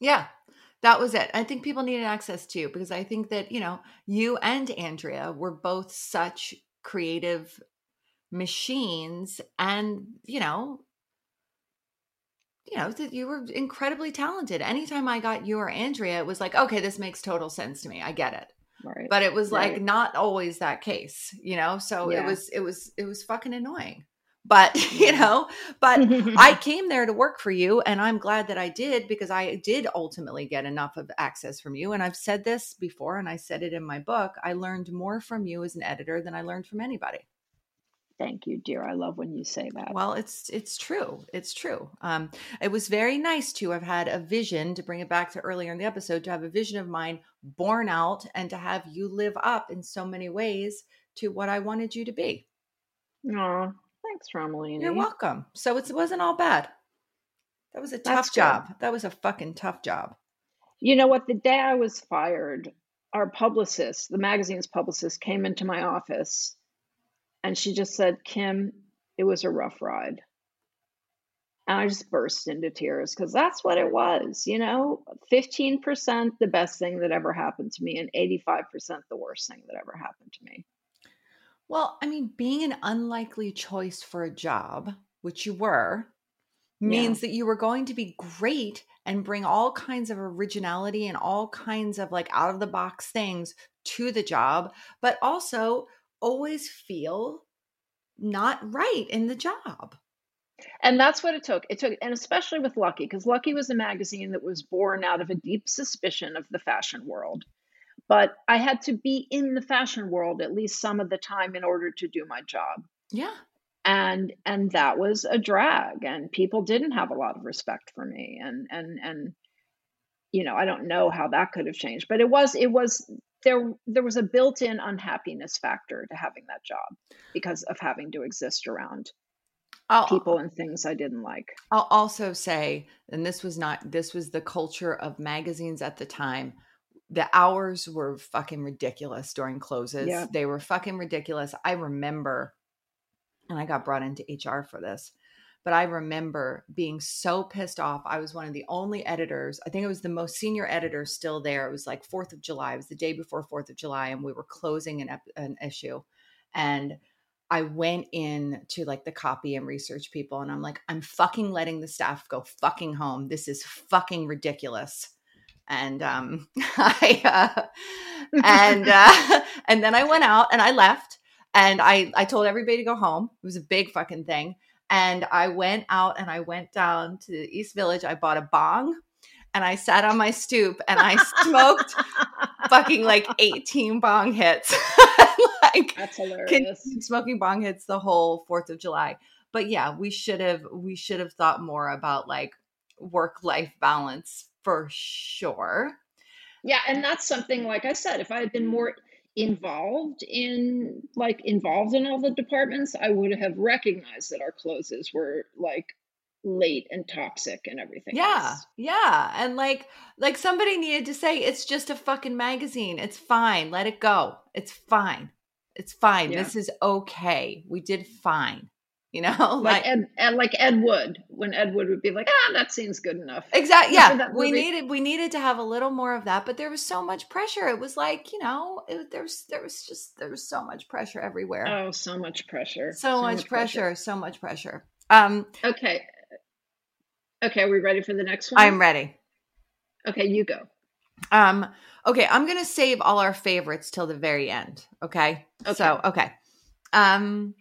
Yeah that was it. I think people needed access too because i think that you know you and andrea were both such creative machines and you know you know that you were incredibly talented. Anytime i got you or andrea it was like okay this makes total sense to me. I get it Right. But it was like not always that case, you know? So yeah. it was it was it was fucking annoying. But, you know, but I came there to work for you and I'm glad that I did because I did ultimately get enough of access from you and I've said this before and I said it in my book, I learned more from you as an editor than I learned from anybody. Thank you, dear. I love when you say that. Well, it's it's true. It's true. Um, it was very nice to have had a vision to bring it back to earlier in the episode to have a vision of mine born out and to have you live up in so many ways to what I wanted you to be. Oh, thanks, Romolini. You're welcome. So it wasn't all bad. That was a tough That's job. Good. That was a fucking tough job. You know what? The day I was fired, our publicist, the magazine's publicist, came into my office and she just said, Kim, it was a rough ride. And I just burst into tears because that's what it was, you know, 15% the best thing that ever happened to me, and 85% the worst thing that ever happened to me. Well, I mean, being an unlikely choice for a job, which you were, means yeah. that you were going to be great and bring all kinds of originality and all kinds of like out of the box things to the job, but also always feel not right in the job. And that's what it took. It took, and especially with Lucky, because Lucky was a magazine that was born out of a deep suspicion of the fashion world. But I had to be in the fashion world at least some of the time in order to do my job. Yeah. And and that was a drag, and people didn't have a lot of respect for me, and and and you know I don't know how that could have changed, but it was it was there there was a built-in unhappiness factor to having that job because of having to exist around I'll, uh, people and things I didn't like. I'll also say, and this was not, this was the culture of magazines at the time. The hours were fucking ridiculous during closes. Yeah. They were fucking ridiculous. I remember, and I got brought into HR for this, but I remember being so pissed off. I was one of the only editors. I think it was the most senior editor still there. It was like 4th of July. It was the day before 4th of July, and we were closing an, an issue. And I went in to like the copy and research people and I'm like, I'm fucking letting the staff go fucking home. This is fucking ridiculous. And um I uh and uh and then I went out and I left and I I told everybody to go home. It was a big fucking thing. And I went out and I went down to the East Village. I bought a bong and I sat on my stoop and I smoked fucking like 18 bong hits. like That's hilarious. smoking bong hits the whole Fourth of July. But yeah, we should have we should have thought more about like work life balance for sure. Yeah, and that's something like I said, if I had been more involved in like involved in all the departments, I would have recognized that our closes were like late and toxic and everything. Yeah, else. yeah, and like like somebody needed to say it's just a fucking magazine. It's fine. Let it go. It's fine. It's fine. Yeah. This is okay. We did fine. You know, Like Ed, Ed like Ed Wood, when Ed Wood would be like, ah, that seems good enough. Exactly. Yeah, we needed we needed to have a little more of that, but there was so much pressure. It was like you know, it, there's there was just there was so much pressure everywhere. Oh, so much pressure. so, much pressure, so much pressure. Um, Okay. Okay, are we ready for the next one? I'm ready. Okay, you go. Um, okay, I'm gonna save all our favorites till the very end. okay, Okay. So okay. Um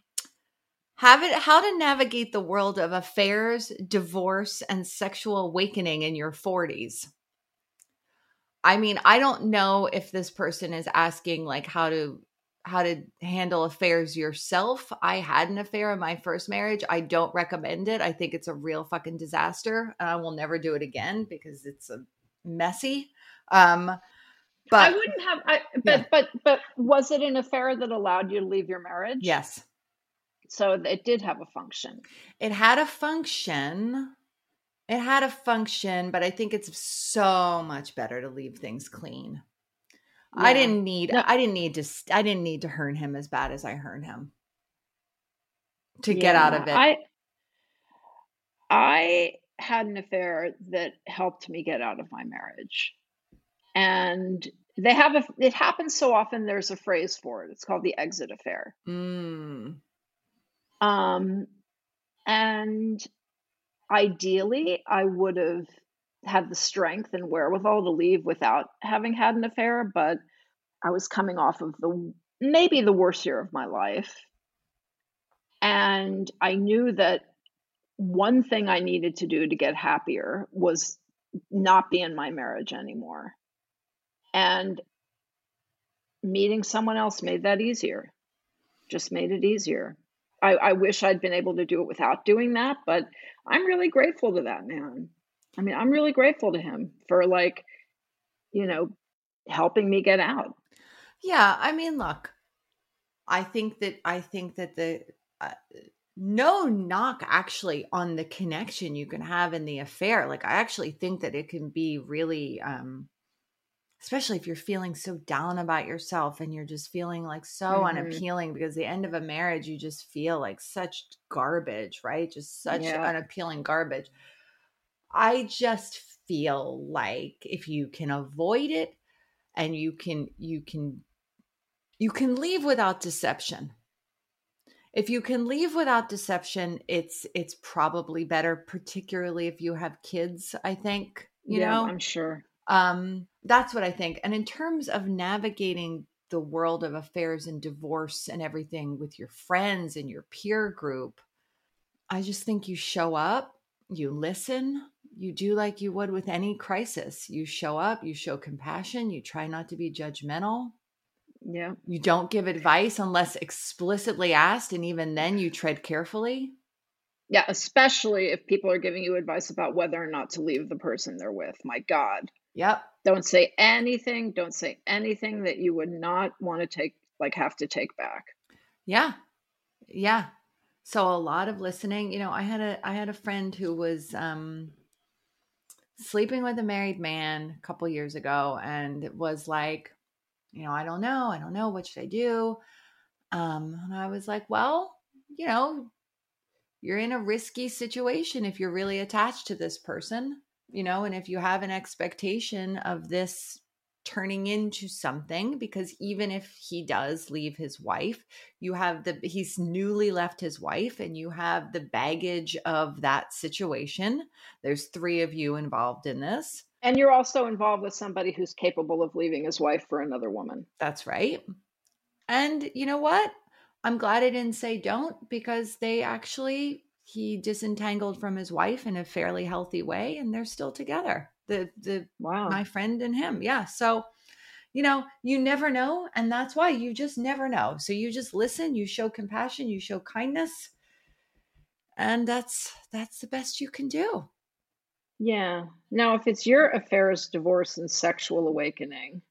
have it how to navigate the world of affairs, divorce, and sexual awakening in your 40s. I mean, I don't know if this person is asking like how to how to handle affairs yourself. I had an affair in my first marriage. I don't recommend it. I think it's a real fucking disaster and I will never do it again because it's a messy. Um but I wouldn't have I but Yeah. but but was it an affair that allowed you to leave your marriage? yes, So it did have a function. it had a function. It had a function, but I think it's so much better to leave things clean. I didn't need No. I didn't need to I didn't need to hurt him as bad as I hurt him to get out of it. I I had an affair that helped me get out of my marriage. And they have a it happens so often there's a phrase for it. It's called the exit affair. mm, Um and ideally I would have had the strength and wherewithal to leave without having had an affair, but I was coming off of the maybe the worst year of my life. And I knew that one thing I needed to do to get happier was not be in my marriage anymore. And meeting someone else made that easier. Just made it easier. I, I wish I'd been able to do it without doing that, but I'm really grateful to that man. I mean, I'm really grateful to him for like, you know, helping me get out. yeah, I mean, look. I think that I think that the uh, no knock actually on the connection you can have in the affair. Like I actually think that it can be really um especially if you're feeling so down about yourself and you're just feeling like so Mhm. unappealing because the end of a marriage you just feel like such garbage, right? Just such Yeah. unappealing garbage. I just feel like if you can avoid it and you can you can you can leave without deception if you can leave without deception it's it's probably better particularly if you have kids i think you yeah, know I'm sure. Um that's what i think and in terms of navigating the world of affairs and divorce and everything with your friends and your peer group I just think you show up, you listen, you do like you would with any crisis. You show up, you show compassion, you try not to be judgmental. Yeah. You don't give advice unless explicitly asked, and even then you tread carefully. Yeah, especially if people are giving you advice about whether or not to leave the person they're with. My God. Yep. Don't say anything. Don't say anything that you would not want to take, like, have to take back. Yeah. Yeah. So a lot of listening, you know, I had a I had a friend who was um sleeping with a married man a couple years ago and it was like, you know, I don't know, I don't know what should I do? Um and I was like, well, you know, you're in a risky situation if you're really attached to this person, you know, and if you have an expectation of this turning into something because even if he does leave his wife you have the he's newly left his wife and you have the baggage of that situation. There's three of you involved in this. And you're also involved with somebody who's capable of leaving his wife for another woman. that's right. And you know what? I'm glad i didn't say don't because they actually he disentangled from his wife in a fairly healthy way and they're still together the the Wow. my friend and him. Yeah. So, you know, you never know. And that's why you just never know. So you just listen, you show compassion, you show kindness. And that's that's the best you can do. Yeah. Now, if it's your affairs, divorce, and sexual awakening,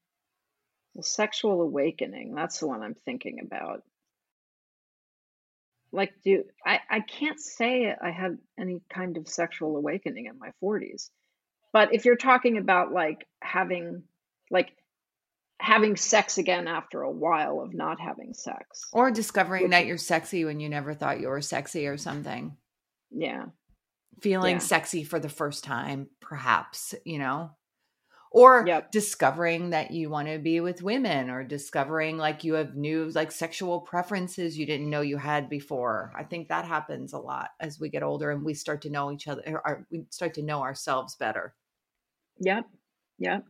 well, sexual awakening, that's the one I'm thinking about. Like, do I, I can't say I had any kind of sexual awakening in my 40s. But if you're talking about like having, like, having sex again after a while of not having sex, Or discovering Which- that you're sexy when you never thought you were sexy or something. yeah. Feeling Yeah. sexy for the first time, perhaps, you know. Or Yep. discovering that you want to be with women or discovering like you have new like sexual preferences you didn't know you had before. I think that happens a lot as we get older and we start to know each other er, or we start to know ourselves better. Yep. Yep.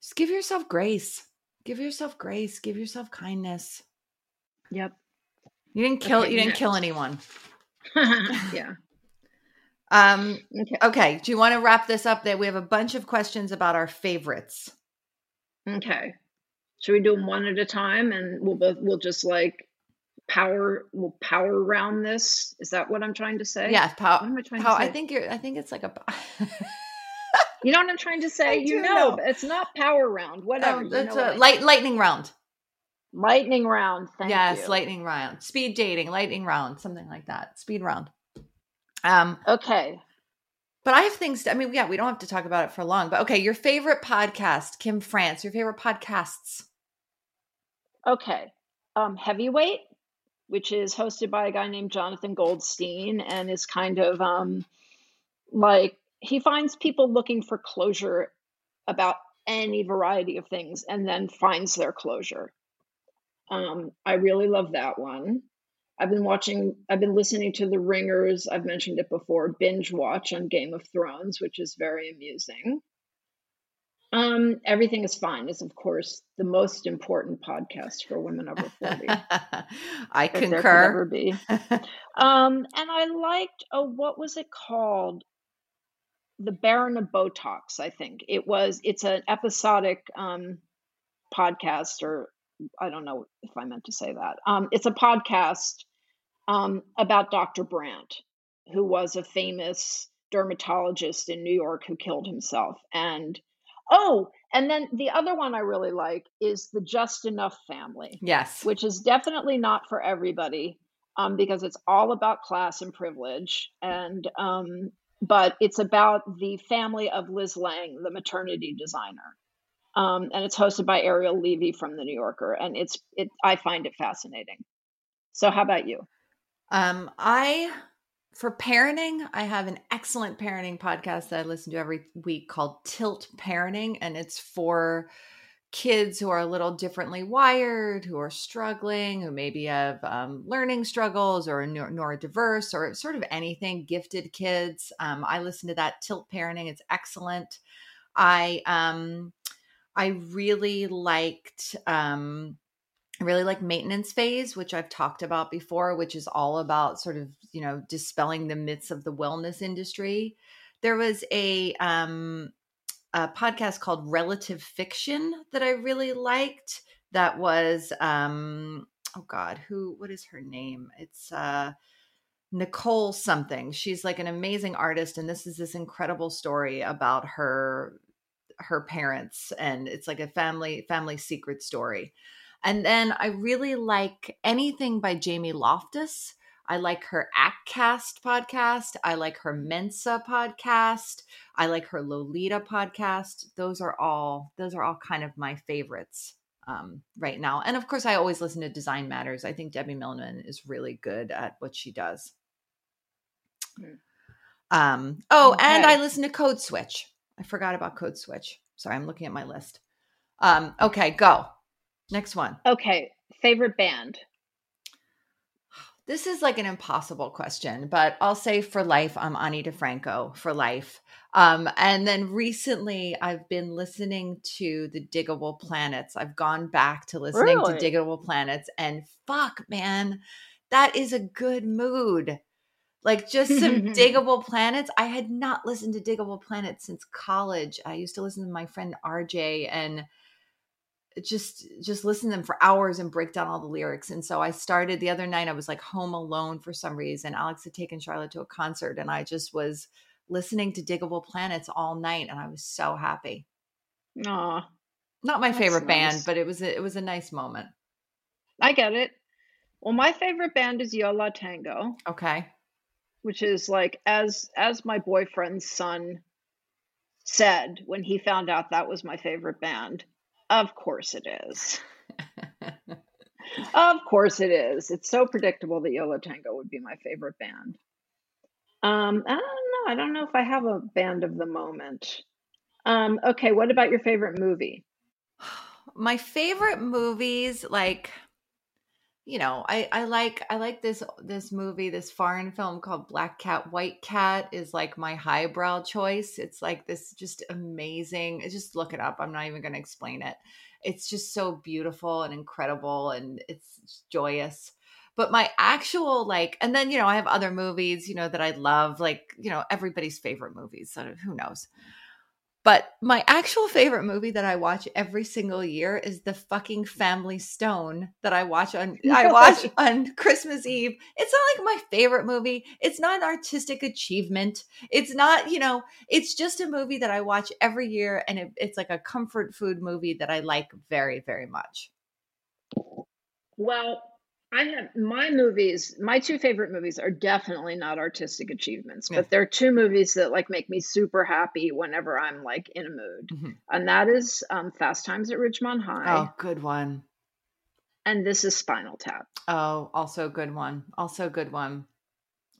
Just give yourself grace. Give yourself grace. Give yourself kindness. Yep. You didn't kill Okay, you didn't kill anyone. yeah. Um Okay. okay, do you want to wrap this up that we have a bunch of questions about our favorites? Okay. Should we do them one at a time and we'll both we'll just like power we'll power around this? Is that what I'm trying to say? Yeah, Pow. What am I trying Pow to say? I think you're I think it's like a you know what I'm trying to say? You know, know. but it's not power round. Whatever. Oh, you know what a mean. light lightning round. lightning round. Thank yes, you. lightning round. Speed dating, lightning round, something like that. Speed round. Um, Okay. but I have things. I mean, yeah, we don't have to talk about it for long. But okay, your favorite podcast, Kim France. Your favorite podcasts. Okay. Um, Heavyweight, which is hosted by a guy named Jonathan Goldstein and is kind of um, like he finds people looking for closure about any variety of things and then finds their closure. Um, I really love that one. I've been watching, I've been listening to The Ringers. I've mentioned it before, binge watch on Game of Thrones, which is very amusing. Um, Everything is Fine is, of course, the most important podcast for women over 40 I there ever concur. be. Um, and I liked, oh, what was it called? The Baron of Botox, I think. It was, it's an episodic um, podcast, or I don't know if I meant to say that. Um, it's a podcast um, about Dr. Brandt, who was a famous dermatologist in New York who killed himself. And oh, and then the other one I really like is the Just Enough family yes. which is definitely not for everybody um, because it's all about class and privilege and um, but it's about the family of liz lange the maternity designer um, and it's hosted by ariel levy from the new yorker and it's it i find it fascinating so how about you Um, I for parenting, I have an excellent parenting podcast that I listen to every week called Tilt Parenting, and it's for kids who are a little differently wired, who are struggling, who maybe have um, learning struggles or neur- neurodiverse or sort of anything, gifted kids. Um, I listen to that Tilt Parenting; it's excellent. I um, I really liked um, really like Maintenance Phase, which I've talked about before, which is all about sort of, you know, dispelling the myths of the wellness industry. There was a um a podcast called Relative Fiction that I really liked that was um oh god, who what is her name? It's uh Nicole something. She's like an amazing artist and this is this incredible story about her her parents and it's like a family family secret story. And then I really like anything by Jamie Loftus. I like her Aack Cast podcast. I like her Mensa podcast. I like her Lolita podcast. Those are all those are all kind of my favorites um, right now. And of course, I always listen to Design Matters. I think Debbie Millman is really good at what she does. Hmm. Um, oh, okay. and I listen to Code Switch. I forgot about Code Switch. Sorry, I'm looking at my list. Um, okay, go. Next one. Okay, favorite band. This is like an impossible question, but I'll say for life, I'm Ani DiFranco for life. Um, and then recently, I've been listening to the Digable Planets. I've gone back to listening really? to Digable Planets, and fuck, man, that is a good mood. Like just some Digable Planets. I had not listened to Digable Planets since college. I used to listen to my friend RJ and just just listen to them for hours and break down all the lyrics. And so I started the other night. I was like home alone for some reason. Alex had taken Charlotte to a concert, and I just was listening to Digable Planets all night, and I was so happy. Aw, not my favorite nice. band, but it was a, it was a nice moment. I get it. Well, my favorite band is Yo La Tengo. Okay which is like as as my boyfriend's son said when he found out that was my favorite band. Of course it is. of course it is. It's so predictable that Yo Tango would be my favorite band. Um, I don't know. I don't know if I have a band of the moment. Um, okay, what about your favorite movie? My favorite movies, like you know, I I like I like this this movie, this foreign film called Black Cat White Cat is like my highbrow choice. It's like this just amazing. Just look it up. I'm not even going to explain it. It's just so beautiful and incredible and it's joyous. But my actual like and then you know, I have other movies, you know, that I love like, you know, everybody's favorite movies. So who knows. But my actual favorite movie that I watch every single year is the fucking Family Stone that I watch on I watch on Christmas Eve. It's not like my favorite movie. It's not an artistic achievement. It's not, you know, it's just a movie that I watch every year and it, it's like a comfort food movie that I like very very much. Well, I have my movies, my two favorite movies are definitely not artistic achievements, but they're two movies that like make me super happy whenever I'm like in a mood. Mm-hmm. And that is um, Fast Times at Ridgemont High. Oh, good one. And this is Spinal Tap. Oh, also good one. Also good one.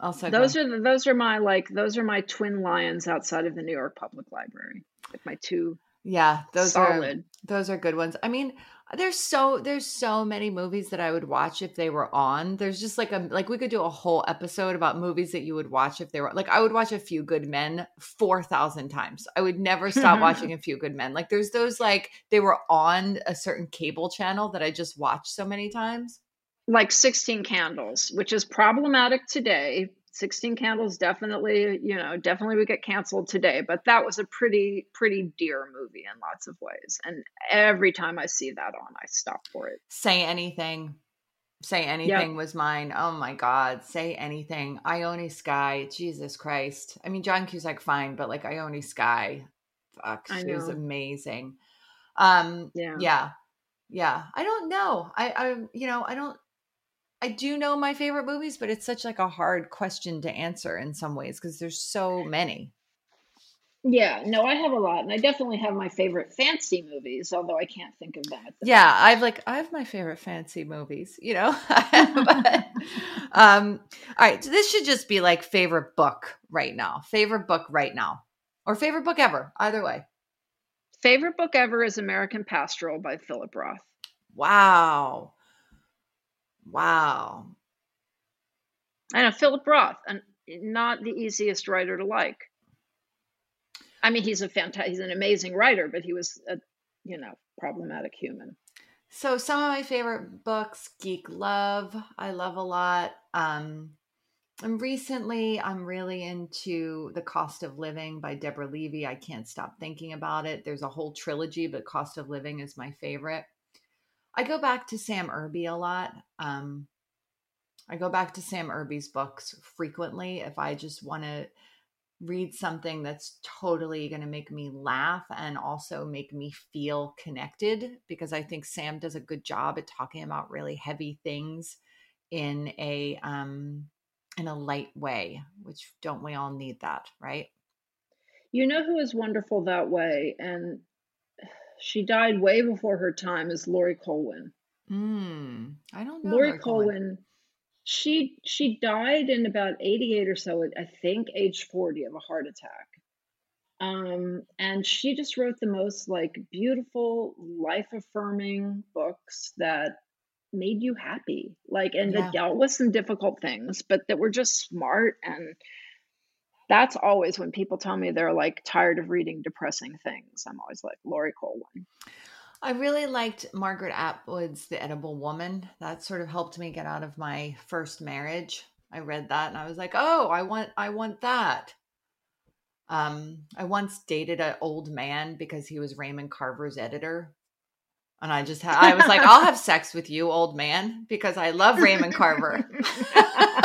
Also Those good. are the, those are my like those are my twin lions outside of the New York Public Library. Like my two yeah, those solid. are those are good ones. I mean, there's so there's so many movies that I would watch if they were on. There's just like a like we could do a whole episode about movies that you would watch if they were like I would watch A Few Good Men 4000 times. I would never stop watching A Few Good Men. Like there's those like they were on a certain cable channel that I just watched so many times. Like 16 Candles, which is problematic today 16 candles definitely you know definitely would get canceled today but that was a pretty pretty dear movie in lots of ways and every time i see that on i stop for it. Say anything. Say anything yep. was mine. Oh my god say anything. Ione Skye jesus christ. I mean john cusack fine but like ione skye fuck she was amazing. Um yeah. yeah yeah. I don't know. I i you know i don't I do know my favorite movies, but it's such like a hard question to answer in some ways because there's so many. Yeah, no, I have a lot, and I definitely have my favorite fancy movies, although I can't think of them. yeah. I've like I have my favorite fancy movies, you know. but, um, all right, so this should just be like favorite book right now, favorite book right now, or favorite book ever, either way. Favorite book ever is American Pastoral by Philip Roth. Wow. Wow. I know Philip Roth, and not the easiest writer to like. I mean, he's a fantastic, he's an amazing writer, but he was a, you know, problematic human. So some of my favorite books, Geek Love, I love a lot. Um, and recently I'm really into The Cost of Living by Deborah Levy. I can't stop thinking about it. There's a whole trilogy, but Cost of Living is my favorite. I go back to Sam Irby a lot. Um, I go back to Sam Irby's books frequently if I just want to read something that's totally going to make me laugh and also make me feel connected because I think Sam does a good job at talking about really heavy things in a um in a light way, which don't we all need that, right? You know who is wonderful that way and she died way before her time is Laurie Colwin. Mm, I don't know. Laurie Colwin she she died in about 88 or so i think age 40 of a heart attack um, and she just wrote the most like beautiful life affirming books that made you happy like and Yeah. that dealt with some difficult things but that were just smart and that's always when people tell me they're like tired of reading depressing things i'm always like Laurie Colwin I really liked Margaret Atwood's The Edible Woman. That sort of helped me get out of my first marriage. I read that and I was like, "Oh, I want I want that." Um, I once dated an old man because he was Raymond Carver's editor. And I just had I was like, "I'll have sex with you, old man, because I love Raymond Carver."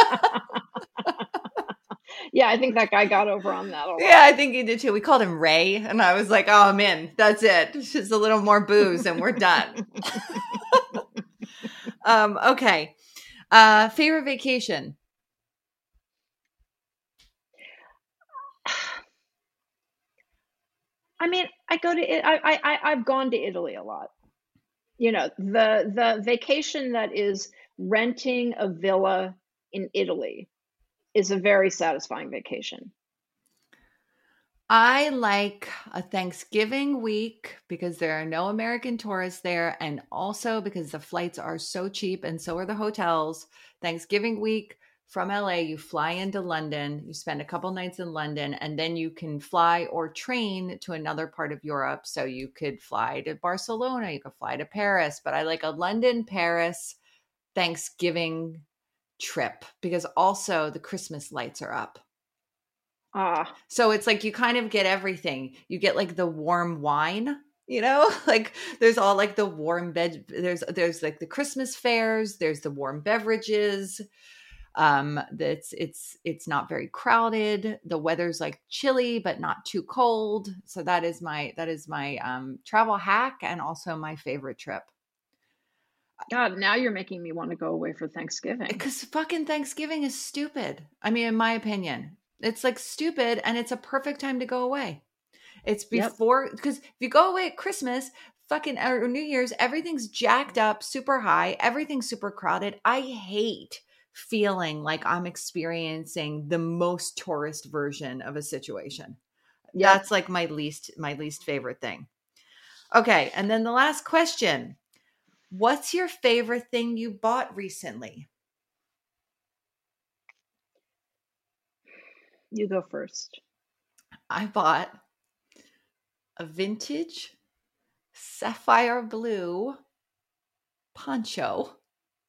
yeah i think that guy got over on that a lot. yeah, I think he did too. We called him Ray, and I was like, "Oh, I'm in. That's it. Just a little more booze, and we're done." um, okay. Uh, favorite vacation. I mean, I go to it. I, I I- I've gone to Italy a lot. You know, the the vacation that is renting a villa in Italy is a very satisfying vacation. I like a Thanksgiving week because there are no American tourists there, and also because the flights are so cheap and so are the hotels. Thanksgiving week from LA, you fly into London, you spend a couple nights in London, and then you can fly or train to another part of Europe. So you could fly to Barcelona, you could fly to Paris, but I like a London, Paris Thanksgiving trip because also the Christmas lights are up. Ah, So it's like you kind of get everything. You get like the warm wine, you know? Like there's all like the warm bed there's there's like the Christmas fairs, there's the warm beverages. Um that's it's it's not very crowded. The weather's like chilly but not too cold. So that is my that is my um travel hack and also my favorite trip. God, now you're making me want to go away for Thanksgiving. Because fucking Thanksgiving is stupid. I mean, in my opinion, it's like stupid and it's a perfect time to go away. It's before, because if you go away at Christmas, fucking, or New Year's, everything's jacked up, super high, everything's super crowded. I hate feeling like I'm experiencing the most tourist version of a situation. Yep. That's like my least, my least favorite thing. Okay. And then the last question What's your favorite thing you bought recently? You go first. I bought a vintage sapphire blue poncho.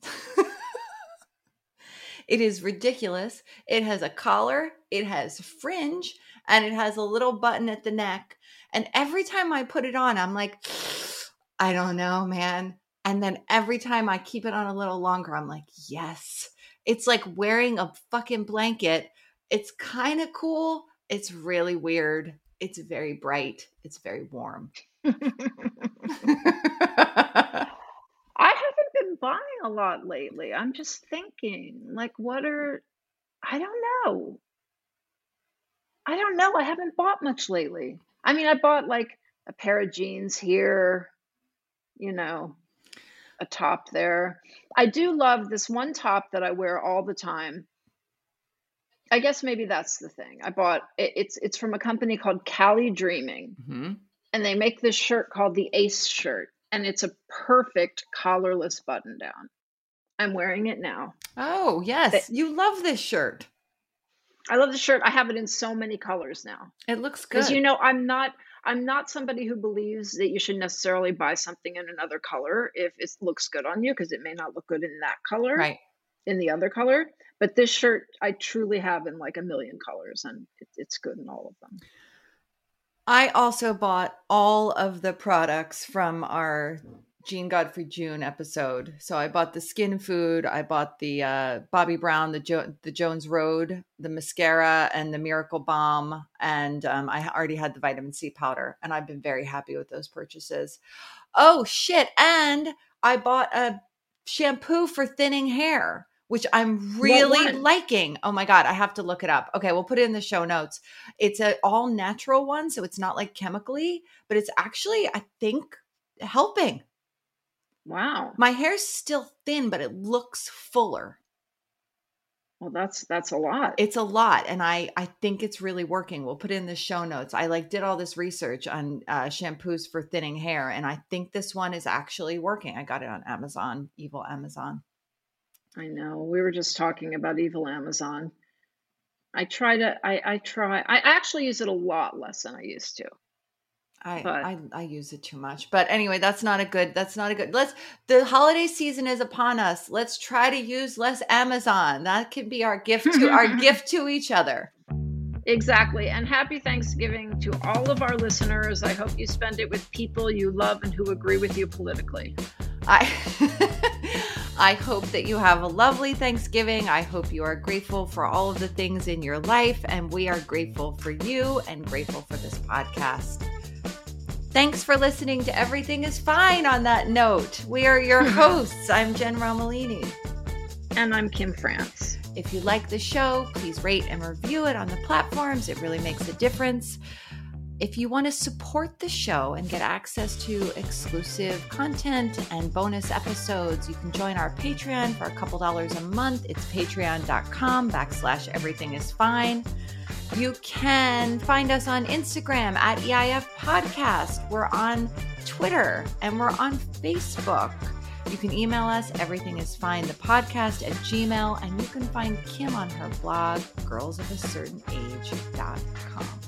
it is ridiculous. It has a collar, it has fringe, and it has a little button at the neck. And every time I put it on, I'm like, I don't know, man. And then every time I keep it on a little longer, I'm like, yes. It's like wearing a fucking blanket. It's kind of cool. It's really weird. It's very bright. It's very warm. I haven't been buying a lot lately. I'm just thinking, like, what are, I don't know. I don't know. I haven't bought much lately. I mean, I bought like a pair of jeans here, you know, a top there. I do love this one top that I wear all the time. I guess maybe that's the thing. I bought it, it's it's from a company called Cali Dreaming hmm and they make this shirt called the Ace shirt, and it's a perfect collarless button down. I'm wearing it now. Oh, yes. They- you love this shirt. I love the shirt. I have it in so many colors now. It looks good. Because you know, I'm not I'm not somebody who believes that you should necessarily buy something in another color if it looks good on you because it may not look good in that color. right. In the other color. But this shirt I truly have in like a million colors and it, it's good in all of them. I also bought all of the products from our Jean Godfrey June episode. So I bought the skin food, I bought the uh, Bobbi Brown, the jo- the Jones Road, the mascara, and the Miracle Balm, and um, I already had the vitamin C powder, and I've been very happy with those purchases. Oh shit! And I bought a shampoo for thinning hair. Which I'm really liking. Oh my God, I have to look it up. Okay, we'll put it in the show notes. It's an all natural one, so it's not like chemically, but it's actually, I think, helping. Wow. My hair's still thin, but it looks fuller. Well, that's that's a lot. It's a lot, and I I think it's really working. We'll put it in the show notes. I like did all this research on uh, shampoos for thinning hair, and I think this one is actually working. I got it on Amazon, evil Amazon. I know. We were just talking about evil Amazon. I try to I I try I actually use it a lot less than I used to. I, But- I I use it too much. But anyway, that's not a good that's not a good. Let's the holiday season is upon us. Let's try to use less Amazon. That could be our gift to our gift to each other. Exactly. And happy Thanksgiving to all of our listeners. I hope you spend it with people you love and who agree with you politically. I I hope that you have a lovely Thanksgiving. I hope you are grateful for all of the things in your life and we are grateful for you and grateful for this podcast. Thanks for listening to Everything is Fine on that note. We are your hosts. I'm Jen Romolini. And I'm Kim France. If you like the show, please rate and review it on the platforms. It really makes a difference. If you want to support the show and get access to exclusive content and bonus episodes, you can join our Patreon for a couple dollars a month. It's patreon.com backslash everything is fine. You can find us on Instagram at EIF Podcast. We're on Twitter and we're on Facebook. You can email us, everything is fine, the podcast at gmail, and you can find Kim on her blog, girlsofacertainage.com.